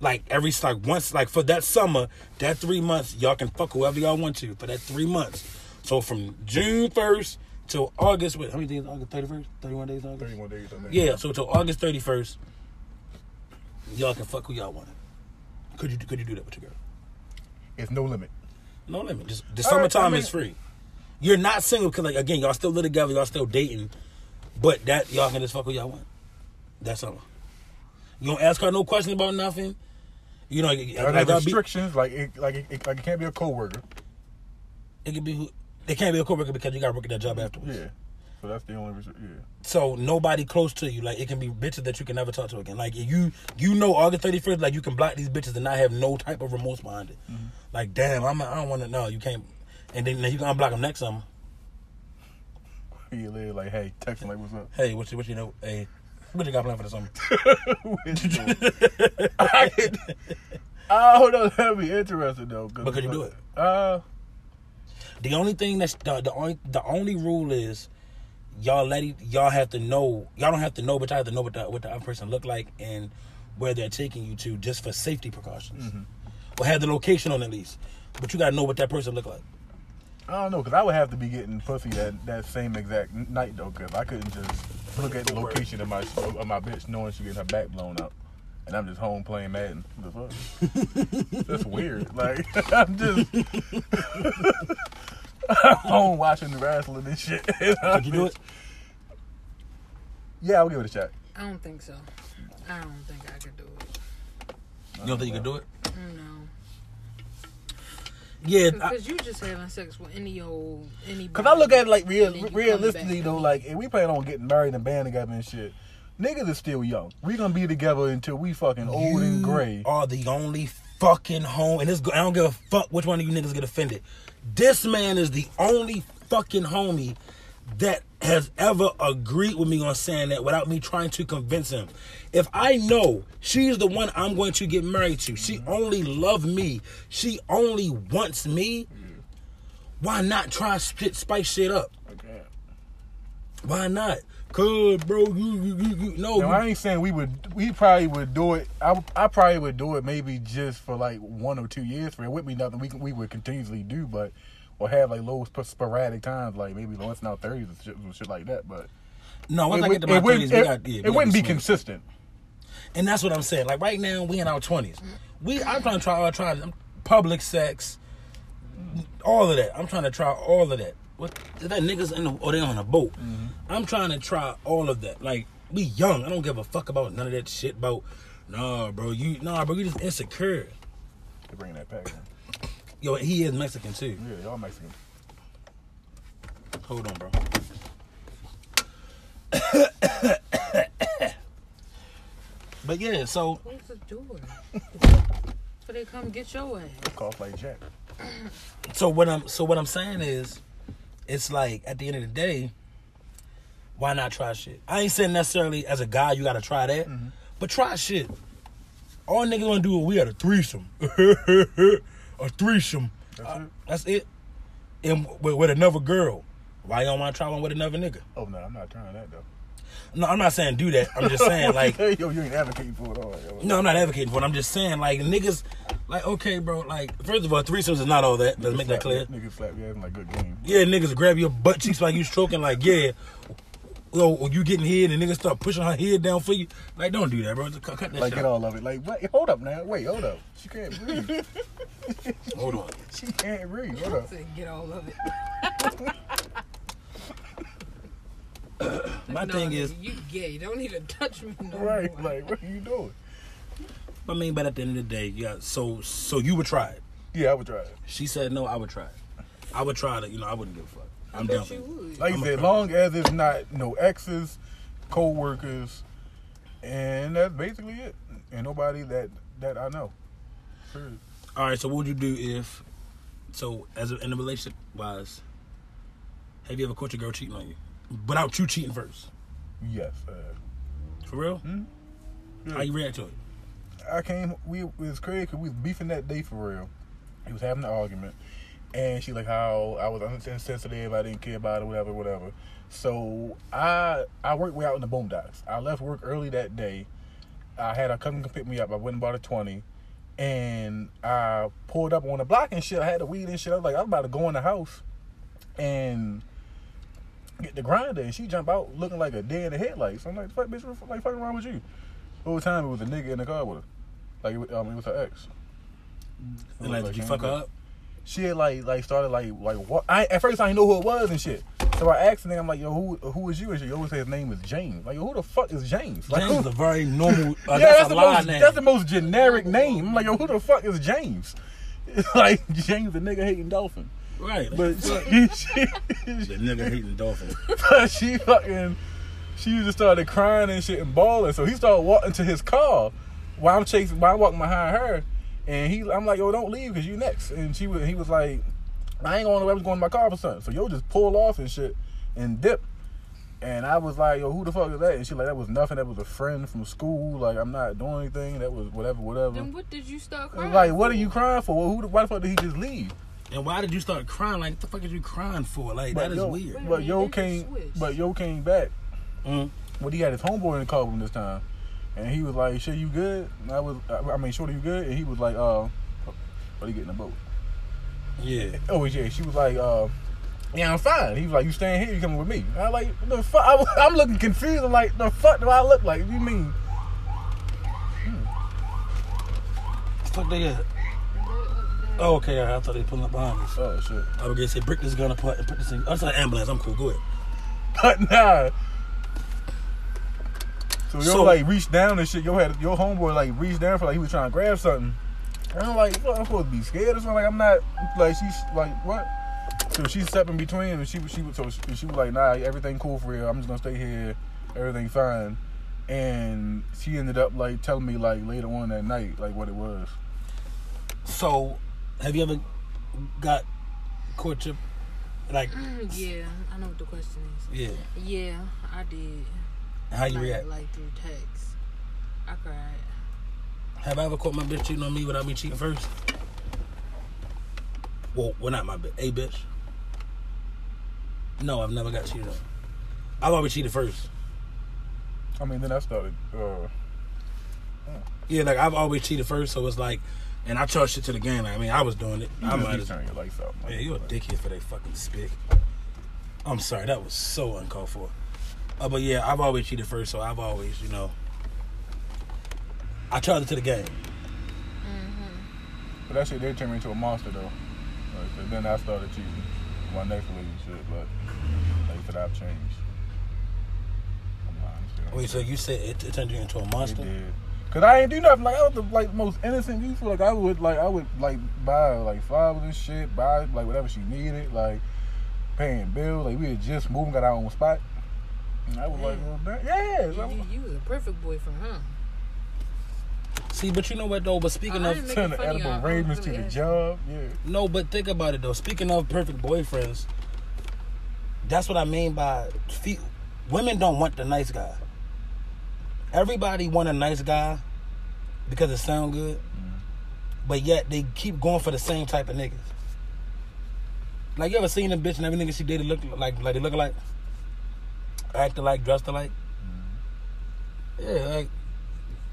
Like every like once like for that summer, that three months, y'all can fuck whoever y'all want to for that three months. So from June first till August. Wait, how many days? August thirty first, thirty one days. August. 31 days. I think. Yeah, so till August thirty first, y'all can fuck who y'all want. Could you could you do that with your girl? It's no limit. No limit. Just the All right, summertime I mean- is free. You're not single because like again, y'all still live together, y'all still dating, but that y'all can just fuck who y'all want. That's all. You don't ask her no questions about nothing. You know, like, like I'll be, restrictions? Like it, like it, it- like it can't be a coworker. it could be who. It can't be a coworker because you got to work at that job afterwards. Yeah. So that's the only reason. Yeah. So nobody close to you, like it can be bitches that you can never talk to again. Like you, you know, August thirty first, like you can block these bitches and not have no type of remorse behind it. Mm-hmm. Like damn, I'm, I don't want to know. You can't, and then you can unblock them next summer. *laughs* You live like, hey, text him like, what's up? Hey, what you, what you know? Hey, what you got planned for the summer? *laughs* *laughs* I could- oh no, that'd be interesting though. But could you do it? Uh, The only thing that's the, the only the only rule is y'all let it, y'all have to know y'all don't have to know, but y'all have to know what the what the other person look like and where they're taking you to just for safety precautions. Mm-hmm. Or have the location on at least, but you gotta know what that person look like. I don't know, cause I would have to be getting pussy that that same exact night though, cause I couldn't just look at the location of my of my bitch knowing she getting her back blown up, and I'm just home playing Madden. The fuck? *laughs* That's weird. Like *laughs* I'm just *laughs* I'm home watching the wrestling and shit. Could you do it? Yeah, I'll give it a shot. I don't think so. I don't think I could do it. You don't think you could do it? No. Yeah, Because you just having sex with any old anybody. Cause I look at it like real, And then you come realistically though, like if we plan on getting married and band together and shit, niggas is still young. We gonna be together until we fucking old and you gray. are the only fucking home, and this I don't give a fuck which one of you niggas get offended. This man is the only fucking homie that has ever agreed with me on saying that without me trying to convince him. If I know she's the one I'm going to get married to, she mm-hmm. only love me, she only wants me. Why not try spit spice shit up? Why not? Cause bro, you you you, you no. Now, I ain't saying we would. We probably would do it. I, I probably would do it maybe just for like one or two years. For it would be nothing we can- we would continuously do, but or have like little sporadic times, like maybe once in our thirties and shit, and shit like that. But no, once it, I would, get to my it, wouldn't, thirties, we it, got yeah, we it gotta wouldn't be consistent. And that's what I'm saying. Like right now, we in our twenties. We I'm trying to try all try um, public sex, all of that. I'm trying to try all of that. What is that niggas in the or they on a boat? Mm-hmm. I'm trying to try all of that. Like we young. I don't give a fuck about none of that shit about nah, bro. You nah, bro. You just insecure. To bring that pack. Man. *coughs* Yo, he is Mexican too. Yeah, y'all Mexican. Hold on, bro. *coughs* but yeah, so Close the door. *laughs* so they come get your ass. Cough like Jack. so what I'm so what I'm saying is, it's like at the end of the day, why not try shit? I ain't saying necessarily as a guy you gotta try that, but try shit. All niggas gonna do is we had a threesome, *laughs* a threesome. That's Uh, it. That's it. And with, with another girl. Why you don't want to try one with another nigga? Oh no, I'm not trying that though. No, I'm not saying do that. I'm just saying like *laughs* yo, you ain't advocating for it all. Yo. No, I'm not advocating for it. I'm just saying, like, niggas, like, okay, bro, like, first of all, threesomes is not all that. Let's make that clear. Niggas slap you acting like good game. Yeah, niggas grab your butt cheeks like you stroking, like, yeah. Yo, or you getting head and niggas start pushing her head down for you. Like, don't do that, bro. Just cut, cut that Like shit get all of it. Like wait, hold up now. Wait, hold up. She can't breathe. *laughs* Hold on. she can't breathe. Hold up. Get all of it. *laughs* *coughs* My No, thing is, you gay. Don't even touch me no Right, more. like what are you doing? I mean, but at the end of the day, yeah, so, so you would try it. Yeah, I would try it. She said no, I would try it. I would try it, you know, I wouldn't give a fuck. I I'm down bet you would. Like I'm you said, long as it's not no exes, co-workers, and that's basically it. And nobody that that I know. Period. All right, so what would you do if, so, as a, in a relationship wise, have you ever caught your girl cheating on you? Without you cheating first? Yes. Uh, For real? Hmm? How you react to it? I came. We it was crazy because we was beefing that day for real. He was having an argument, and she like how I was insensitive. I didn't care about it, whatever, whatever. So I I worked way out in the boondocks. I left work early that day. I had a cousin come pick me up. I went and bought a twenty, and I pulled up on the block and shit. I had the weed and shit. I was like, I was about to go in the house, and get the grinder, and she jump out looking like a deer in the headlights. I'm like, fuck, bitch, what like fucking wrong with you? The whole time it was a nigga in the car with her. Like it, was- um, it was her ex. And like, did you fuck her up? She had like like started like like what? I at first I didn't know who it was and shit. So I asked the nigga, I'm like, yo, who who is you? And she always say his name is James. Like, yo, who the fuck is James? Like, James who- is a very normal. *laughs* Uh, yeah, that's, that's, a the lie most name. that's the most generic name. I'm like, yo, who the fuck is James? It's *laughs* like James the nigga hating dolphin. Right. But *laughs* she, she, the nigga hating dolphin. but she fucking, she just started crying and shit and bawling. So he started walking to his car while I'm chasing, while I'm walking behind her. And he, I'm like, yo, don't leave because you next. And she was, he was like, I ain't going nowhere. I'm going to my car for something. So yo just pull off and shit and dip. And I was like, yo, who the fuck is that? And she like, that was nothing. That was a friend from school. Like, I'm not doing anything. That was whatever, whatever. Then what did you start I crying? was like, what for? are you crying for? Well, who? the- Why the fuck did he just leave? And why did you start crying? Like, what the fuck is you crying for? Like, that is yo, weird. Wait But yo came, but yo came back. Mm. But he had his homeboy in the car with him this time, and he was like, "Shit, you good?" And I was, I mean, shorty, you good? And he was like, "Uh, what you getting in the boat?" Yeah. Oh yeah, she was like, uh, "Yeah, I'm fine." He was like, "You staying here? You coming with me?" I like the fuck. I was, *laughs* I'm looking confused. I'm like, "The fuck do I look like?" You mean? Fuck they at? Oh, okay. I thought they pulling up behind us. Oh shit. I was gonna say, break this gun apart and put this in. It's an ambulance. I'm cool. Go ahead. *laughs* But nah. So yo So- like reached down and shit. Yo had your homeboy like reached down for like he was trying to grab something. And I'm like, I'm supposed to be scared or something? Like I'm not. Like she's like what? So she stepped in between and she was she was so she, she was like, nah, everything cool for real. I'm just gonna stay here. Everything fine. And she ended up like telling me like later on that night like what it was. So, have you ever got courtship? Like, yeah, I know what the question is. yeah. Yeah, I did. How you like, react? Like through text. I cried. Have I ever caught my bitch cheating on me without me cheating first? Well, well, not my bitch. A bitch. No, I've never got cheated on. I've always cheated first. I mean then I started. Uh, Yeah, like I've always cheated first, so it's like, and I charge shit to the game. I mean, I was doing it. you I just might need as to turn your lights off. Yeah, you a dickhead for that fucking spit. I'm sorry, that was so uncalled for. Uh, but yeah, I've always cheated first, so I've always, you know, I charged it to the game. But that shit did turn me into a monster though. Like, so then I started cheating. My next relationship, but like I said, I've changed. I'm lying. Wait, so you said it, it turned you into a It monster? did. Cause I ain't do nothing. Like I was the like most innocent youthful. Like I would like I would like buy her, like flowers and shit, buy like whatever she needed, like paying bills. Like we had just moved, got our own spot. And I was like, well, yeah. so You, you was a perfect boyfriend, huh? See, but you know what though? But speaking I of ain't Turn the making fun of edible y'all. arrangements to the ask. job. Yeah. no, but think about it though. Speaking of perfect boyfriends, that's what I mean by fe- women don't want the nice guy. Everybody want a nice guy because it sound good, but yet they keep going for the same type of niggas. Like you ever seen a bitch and every nigga she dated look like like they look alike, acting like, dressed alike. Yeah, like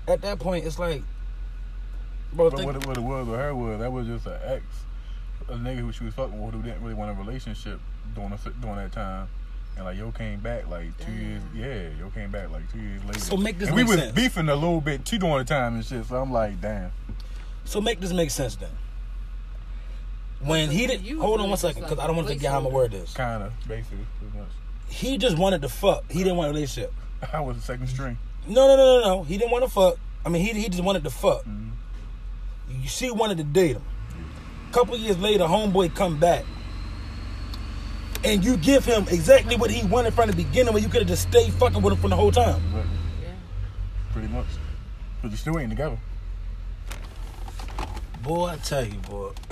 at that point it's like, bro, But think, what it, what it was with her was that was just an ex, a nigga who she was fucking with who didn't really want a relationship during the, during that time. And like yo came back like two years, yeah, yo came back like two years later. So make this and we was sense. beefing a little bit too during the time and shit. So I'm like, damn. So make this make sense then. When he did, You hold on one second, because like I don't want to forget how my word is. Kind of, basically, pretty much. He just wanted to fuck. He didn't want a relationship. *laughs* I was the second string. No, no, no, no, no. He didn't want to fuck. I mean, he he just wanted to fuck. Mhm. You She wanted to date him. Couple years later, homeboy come back, and you give him exactly what he wanted from the beginning, when you could have just stayed fucking with him from the whole time. But Yeah. pretty much. But you still ain't together. Boy, I tell you, boy, *clears throat*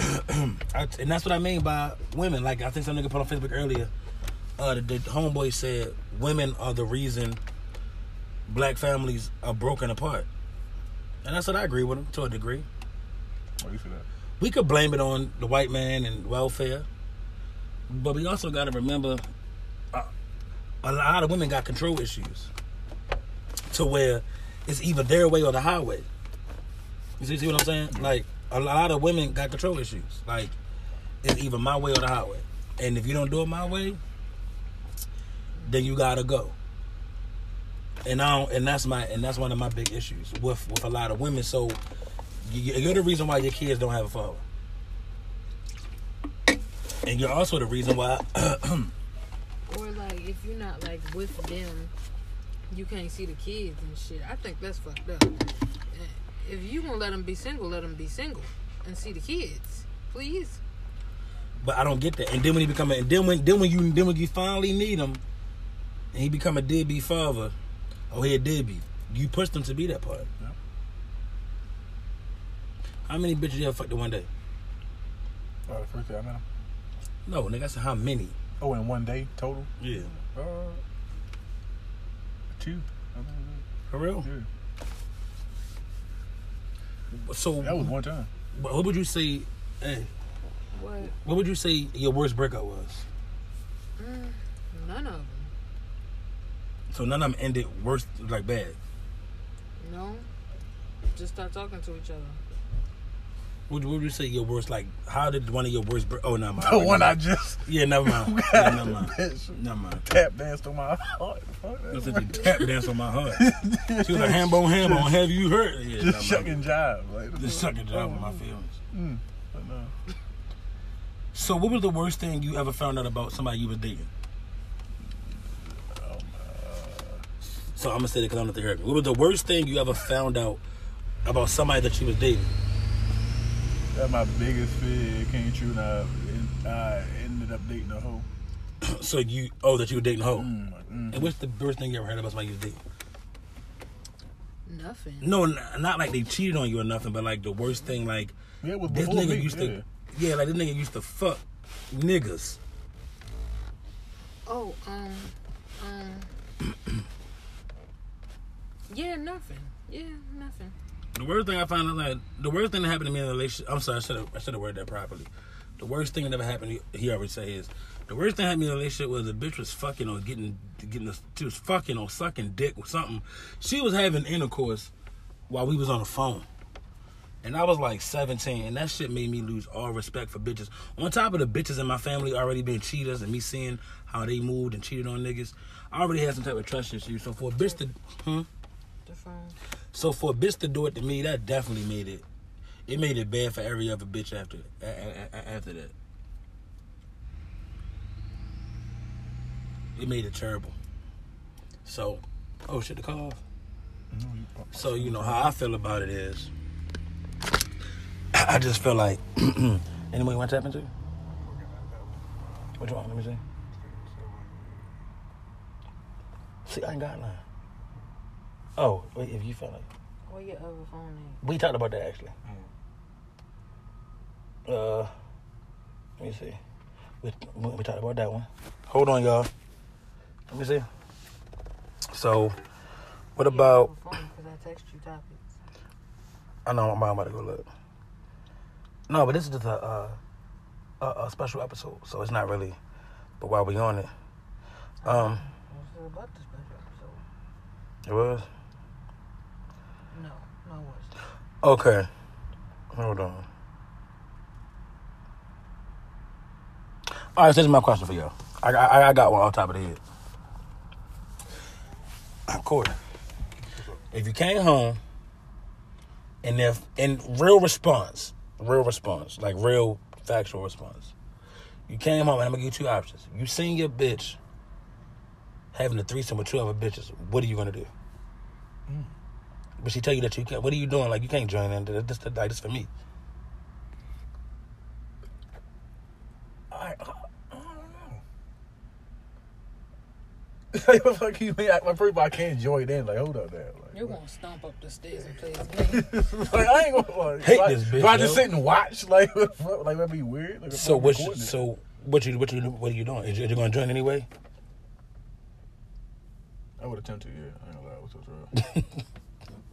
I, and that's what I mean by women. Like I think some nigga put on Facebook earlier. Uh, the, the homeboy said women are the reason black families are broken apart, and that's what I agree with him to a degree. What you say that? We could blame it on the white man and welfare, but we also got to remember uh, a lot of women got control issues to where it's either their way or the highway. You see, see what I'm saying? Like a lot of women got control issues. Like it's either my way or the highway, and if you don't do it my way, then you gotta go. And I don't, and that's my and that's one of my big issues with with a lot of women. So you- you're the reason why your kids don't have a father, and you're also the reason why. *clears throat* Or like if you're not like with them, you can't see the kids and shit. I think that's fucked up. If you gonna let them be single, let them be single and see the kids, please. But I don't get that. And then when he become a, and then when then when you then when you finally need him, and he become a deadbeat father, oh he a deadbeat. You pushed him to be that part. Yeah. How many bitches you ever fucked in one day? Oh, the first day I met him. No, nigga. I said how many? Oh, in one day total? Yeah. Uh, two. I mean, For real? yeah. So That was one time. what would you say? Hey, What? what would you say your worst breakup was? Mm, none of them. So none of them ended worse, like bad. No. Just start talking to each other. What would you say your worst? Like, how did one of your worst? Bre- oh, never mind. *laughs* The one I just Yeah, never mind. *laughs* Yeah, never mind. bitch Never mind. tap danced on my heart. Fuck that. That's a tap dance on my heart. *laughs* She was like, ham bone, ham bone. Have you heard? Yeah, Just mind. shucking jive. Like, Just sucking job on my feelings. Mm, but no. So, what was the worst thing you ever found out about somebody you was dating? Um, So I'm gonna say that because I'm not know if they heard me. What was the worst thing you ever found out about somebody that you was dating? That's my biggest fear. It came true. And I, and I ended up dating a hoe. *clears throat* So you, oh, that you were dating a hoe. Mm, like, mm. And what's the worst thing you ever heard about somebody you was dating? Nothing. No, n- not like they cheated on you or nothing, but like the worst thing, like Yeah, it was this nigga me. used yeah. to, yeah, like this nigga used to fuck niggas. Oh, um, um. *clears throat* yeah, nothing. Yeah, nothing. The worst thing I found out, like the worst thing that happened to me in a relationship. I'm sorry, I should have I should have worded that properly. The worst thing that ever happened, he, always say is the worst thing that happened to me in a relationship was a bitch was fucking or getting getting a, she was fucking or sucking dick or something. She was having intercourse while we was on the phone. And I was like 17, and that shit made me lose all respect for bitches. On top of the bitches in my family already being cheaters and me seeing how they moved and cheated on niggas, I already had some type of trust issue. So for a bitch to, hmm? The phone. So for a bitch to do it to me, that definitely made it. It made it bad for every other bitch after after that. It made it terrible. So, oh shit, the call. So you know how I feel about it is, I just feel like. *clears throat* Anybody want to tap into? You want? Let me see. See, I ain't got none. Oh, wait, if you feel like. Where your other phone is? We talked about that actually. Uh, let me see. We, we talked about that one. Hold on, y'all. Let me see. So, what about? Because I text you topics. I know I'm about to go look. No, but this is just a, uh, a a special episode, so it's not really. But while we on it, um, What's it about this special episode? it was Okay. Hold on. All right, so this is my question for y'all. I, I, I got one off top of the head. Corey, if you came home and if in real response, real response, like real factual response, you came home and I'm gonna give you two options. You seen your bitch having a threesome with two other bitches. What are you gonna do? Mm. But she tell you that you can't. What are you doing? Like you can't join in. This, this, like this for me. I, I don't know. like, *laughs* what the fuck you mean? I, my first, I can't join it in. Like, hold up there. Like, You're going to stomp up the stairs and play this *laughs* game. like I ain't gonna like, Hate do I- this bitch, Do I just sit and watch? Like, *laughs* what like that'd be weird. Like, So what? You, recording it. so what you what you what are you doing? Is you, are you gonna join anyway? I would attempt to. Yeah, I ain't gonna lie. What's up,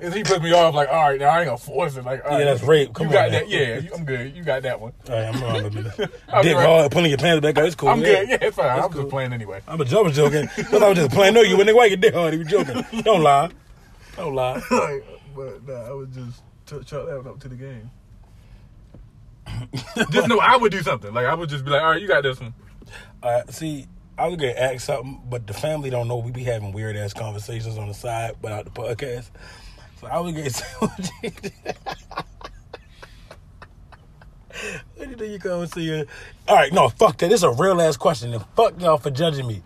If he put me off, like, all right, now I ain't gonna force it. Like, all Yeah, right, that's rape. Come you got on, that? Yeah, you, I'm good. You got that one. All right, I'm wrong. *laughs* Dick good. hard, pulling your pants back. up. It's cool. I'm yeah. good. Yeah, it's fine. That's I'm cool. just playing anyway. I'm a was joking. *laughs* I was just playing. No, you wouldn't. Why you dick hard? You joking? *laughs* Don't lie. Don't lie. like, but nah, I would just ch- chalk that one up to the game. just know I would do something. Like I would just be like, all right, you got this one. All right, see, I was gonna ask something, but the family don't know we be having weird ass conversations on the side without the podcast. So I was gonna what you What do you think you come and see you? All right, no, fuck that. This is a real ass question, and fuck y'all for judging me.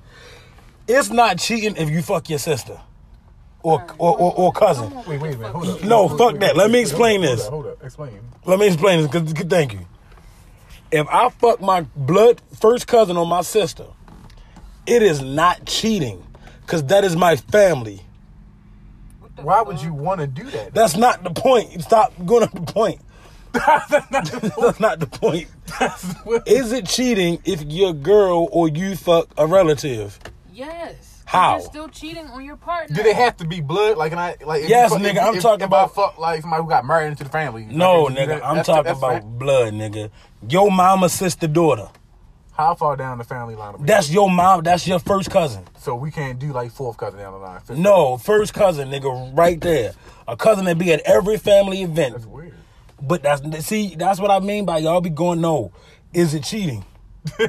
It's not cheating if you fuck your sister or or, or, or cousin. Wait, wait, wait, hold up. No, fuck wait, that. wait, Let me wait, explain hold this. Up, hold up, explain. Let me explain this. Cause, 'cause thank you. If I fuck my blood first cousin or my sister, it is not cheating because that is my family. What the Why would you want to do that? That's not the point. Stop going up *laughs* *laughs* the point. That's not the point. Is it cheating if your girl or you fuck a relative? Yes. How? You're still cheating on your partner. Do they have to be blood? Like, can I like? If Yes, you fuck- nigga, if- I'm if- talking if about- I fuck like somebody who got married into the family. No, Like, nigga, that- I'm that's- talking that's about fine. blood, nigga. Your mama, sister, daughter. How far down the family line. Are? That's your mom. That's your first cousin. so we can't do like fourth cousin down the line. Fifth No, first cousin, nigga, right there. A cousin that be at every family event. That's weird. But that's see, that's what I mean by y'all be going. No, is it cheating? *laughs*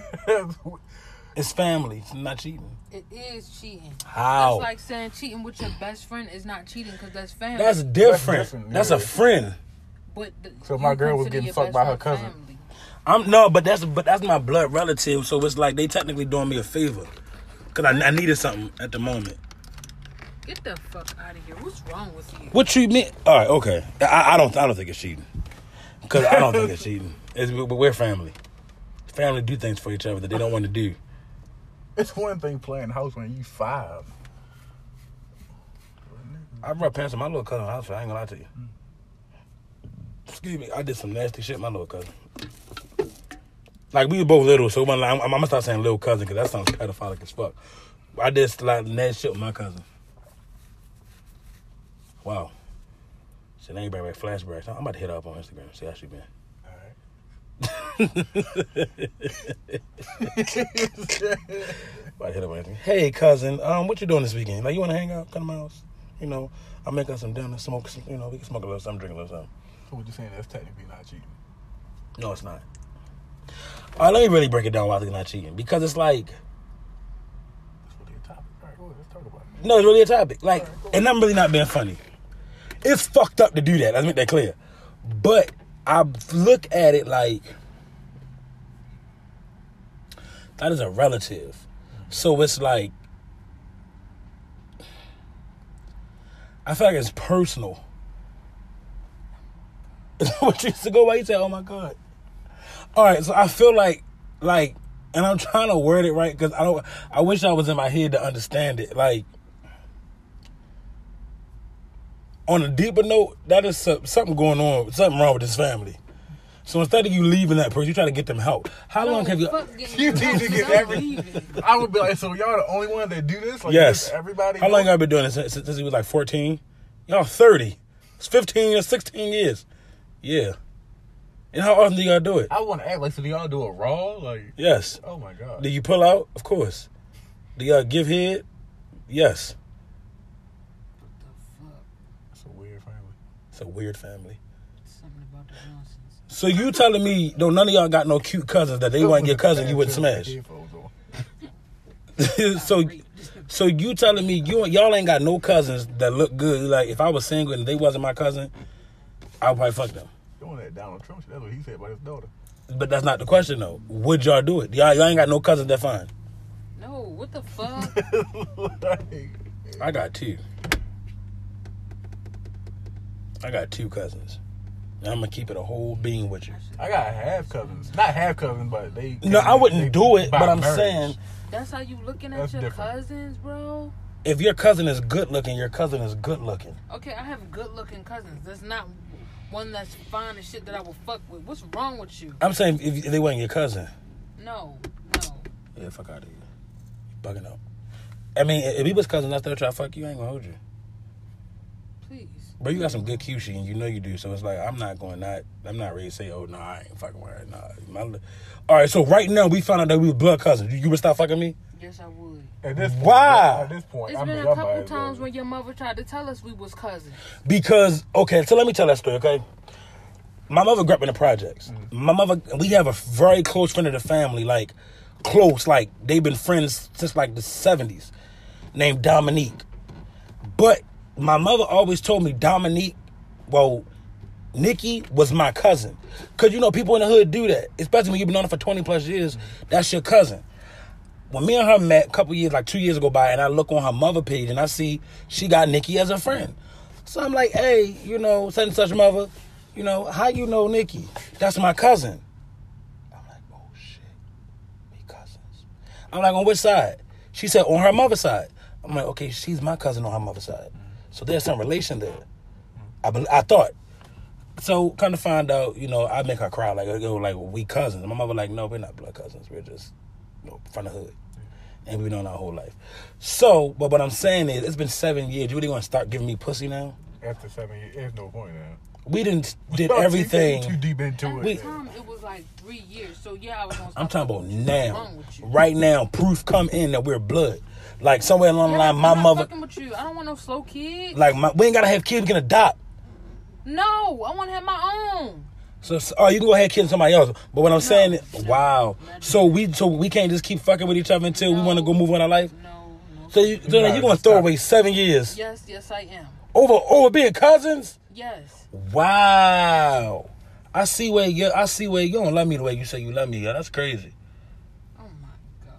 It's family. It's not cheating. It is cheating. How? That's like saying cheating with your best friend is not cheating because that's family. That's different. different, That's yeah. a friend. but the, So my girl was getting fucked by her cousin. family. I'm no, but that's but that's my blood relative. So it's like they technically doing me a favor because I, I needed something at the moment. Get the fuck out of here. What's wrong with you? What you mean? All right, okay. I, I don't I don't think it's cheating because I don't think it's cheating. *laughs* It's, we- we're family. Family do things for each other that they don't want to do. It's one thing playing house when you five. I brought pants in my little cousin house. I ain't gonna lie to you. Mm. Excuse me. I did some nasty shit. My little cousin. Like we were both little, so when, I'm, I'm gonna start saying little cousin because that sounds pedophilic as fuck. I did like of shit with my cousin. Wow. Shit, ain't bring back flashbacks. I'm about to hit up on Instagram. See how she been. About to hit up on Instagram. Hey cousin, um, what you doing this weekend? Like you want to hang out? Come to my house. You know, I'll make us some dinner, smoke some. You know, we can smoke a little something, drink a little something. So what you saying? That's technically not cheating. No, it's not. All right, let me really break it down while why it's not cheating. Because it's like, That's really a topic. All right, go ahead. Let's talk about it. no, it's really a topic. Like, and I'm really not being funny. It's fucked up to do that. Let's make that clear. But I look at it like that is a relative. So it's like I feel like it's personal. *laughs* what you used to go? Why you say, "Oh my god"? All right, so I feel like, like, and I'm trying to word it right because I don't. I wish I was in my head to understand it. Like, on a deeper note, that is some- something going on, something wrong with this family. So instead of you leaving that person, you try to get them help. How long have you? fuck getting *laughs* You need to get I'm every- I would be like, so y'all the only one that do this? Like, Yes. Everybody. How long do y'all been doing this since, since he was like 14? Y'all 30. It's 15 or 16 years. Yeah. And how often do y'all do it? I want to act like, so do y'all do it raw? Like, Yes. oh my god. Do you pull out? Of course. Do y'all give head? Yes. What the fuck? It's a weird family. It's a weird family. Something about the Johnsons. So you telling me, though none of y'all got no cute cousins that they want your cousin, you wouldn't smash? *laughs* So, so you telling me you y'all ain't got no cousins that look good? Like if I was single and they wasn't my cousin, I would probably fuck them. Doing that Donald Trump shit. That's what he said about his daughter. But that's not the question though. Would y'all do it? Y'all, y'all ain't got no cousins that fine. No, what the fuck? *laughs* like, I got two. I got two cousins. And I'm gonna keep it a whole bean with you. I got half cousins. Not half cousins, but they. No, I wouldn't they- do it, but I'm marriage. saying That's how you looking at your different. cousins, bro? if your cousin is good looking, your cousin is good looking. Okay, I have good looking cousins. That's not one that's fine as shit that I will fuck with. What's wrong with you? I'm saying if, if they wasn't your cousin, No, no. yeah, fuck out of here. You bugging out. I mean, if he was cousin, I still try to fuck you. I ain't gonna hold you. Please. But you got some good cushy, and you know you do. So it's like I'm not going. Not I'm not ready to say, oh no, I ain't fucking with her. Nah. My, all right. So right now we found out that we were blood cousins. You, you would stop fucking me? Yes, I would. At this point, Why? At this point, It's I been mean, a I'm couple times but- when your mother tried to tell us we was cousins. Because okay, so let me tell that story. Okay, my mother grew up in the projects. Mm. My mother, we have a very close friend of the family, like close, like they've been friends since like the seventies, named Dominique. But my mother always told me Dominique, well, Nikki was my cousin. Cause you know people in the hood do that, especially when you've been on it for twenty plus years. Mm. That's your cousin. When me and her met a couple years, like two years ago by, and I look on her mother page and I see she got Nikki as a friend. So I'm like, hey, you know, such and such mother, you know, how you know Nikki? That's my cousin. I'm like, oh shit, we cousins. I'm like, on which side? She said, on her mother's side. I'm like, okay, she's my cousin on her mother's side. So there's some relation there. I, bel I thought. So kind of find out, you know, I make her cry like, go like we cousins. My mother like, no, we're not blood cousins. We're just, from the hood, and we've known our whole life. So, but what I'm saying is, it's been seven years. You really gonna start giving me pussy now? After seven years, there's no point now. We didn't *laughs* did Bro, you everything. Too deep into At it. the time, it was like three years. So yeah, I was gonna. I'm talking about What's now, wrong with you? right now. Proof come in that we're blood. Like somewhere along the Yeah, line, my I'm not mother, Fucking with you. I don't want no slow kid. like my, we ain't gotta have kids. We can adopt. no, I want to have my own. So, so- oh, you can go ahead and kill somebody else. But what I'm saying is, no, wow. not So we, so we can't just keep fucking with each other until we want to go move on our life. No, no. So you, so gotta then gonna throw away seven years yes, yes, I am. over over being cousins? Yes. Wow. I see where you. I see where you don't love me the way you say you love me. Yeah, that's crazy. Oh my god.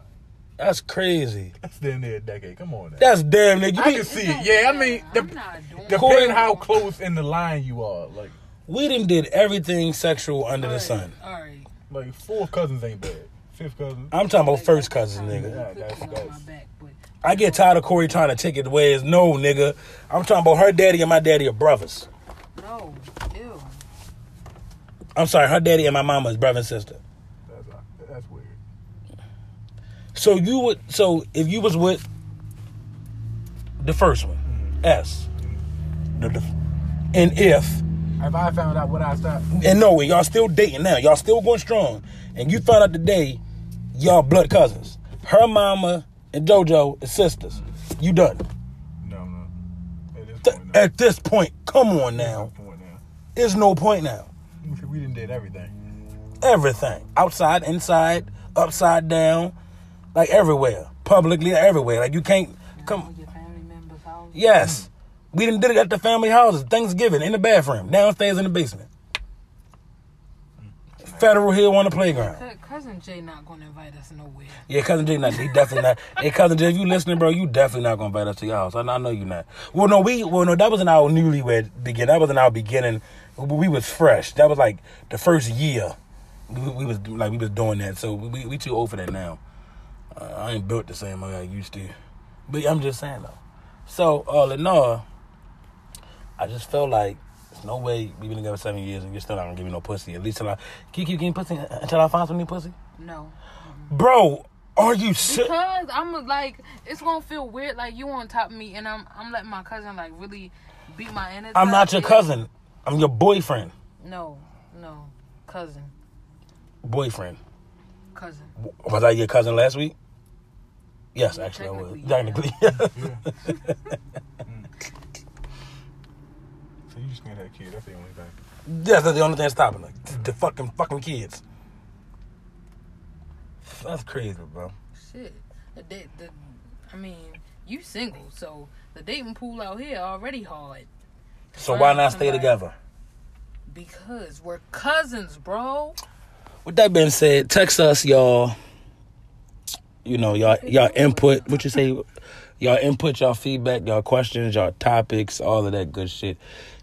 That's crazy. That's damn near a decade. Come on now. That's damn nigga. You I be- can see It it. Yeah, I mean, I'm the, not depending how close in the line you are. Like, we done did everything sexual under the Alright, sun. All right. like four cousins ain't bad. Fifth cousin. I'm talking about first cousins, Like, nigga. Yeah, that's- cooking on that's- my back, but I get tired of Corey trying to take it away as no, nigga. I'm talking about her daddy and my daddy are brothers. no. Ew. I'm sorry, her daddy and my mama is brother and sister. That's that's weird. So you would, so if you was with the first one, S, mm-hmm. the, the- and if If I found out what I stopped, and no, way, y'all still dating now, y'all still going strong, and you found out today, y'all blood cousins. Her mama and JoJo is sisters. You done. no, no. At this point, no. At this point, come on At now. this point now. There's no point now. We- didn't did everything. Everything. Outside, inside, upside down, like everywhere. Publicly, everywhere. Like you can't come. your family members' house. Yes. We done did it at the family houses. Thanksgiving in the bathroom. Downstairs in the basement. Federal Hill on the playground. Cousin Jay not gonna invite us nowhere. Yeah, cousin Jay, not he definitely not. *laughs* Hey, cousin Jay, if you listening, bro, you definitely not gonna invite us to your house. I, I know you not. Well, no, we, well, no, that was in our newlywed begin. That was in our beginning. We was fresh. That was like the first year. We, we was like we was doing that. So we we too old for that now. Uh, I ain't built the same way I used to. But I'm just saying though. So all in all, I just felt like there's no way we've been together seven years and you're still not gonna give me no pussy. At least till I can you keep getting pussy until I find some new pussy. No. Bro, are you sick? Because I'm like, it's gonna feel weird. Like you on top of me, and I'm I'm letting my cousin like really beat my energy. I'm not your cousin. I'm your boyfriend. No, no, cousin, Boyfriend. cousin. Was I your cousin last week? Yes, actually I was. Technically, Technically. *laughs* Mm. So you just can't have kids. That's the only thing. yes, that's the only thing stopping her. The fucking fucking kids. That's crazy, bro. Shit. The date, the, I mean, you single, so the dating pool out here already hard. So why Find not stay somebody. together? Because we're cousins, bro. With that being said, text us y'all. You know, y'all y'all input. What you say? Y'all input, y'all feedback, y'all questions, y'all topics, all of that good shit.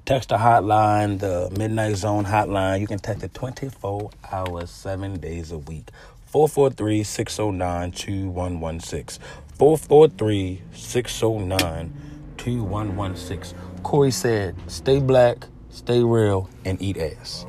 Text the hotline, the Midnight Zone hotline. You can text it 24 hours, seven days a week. 443 609 2116. 443 609 2116. Corey said, stay black, stay real, and eat ass.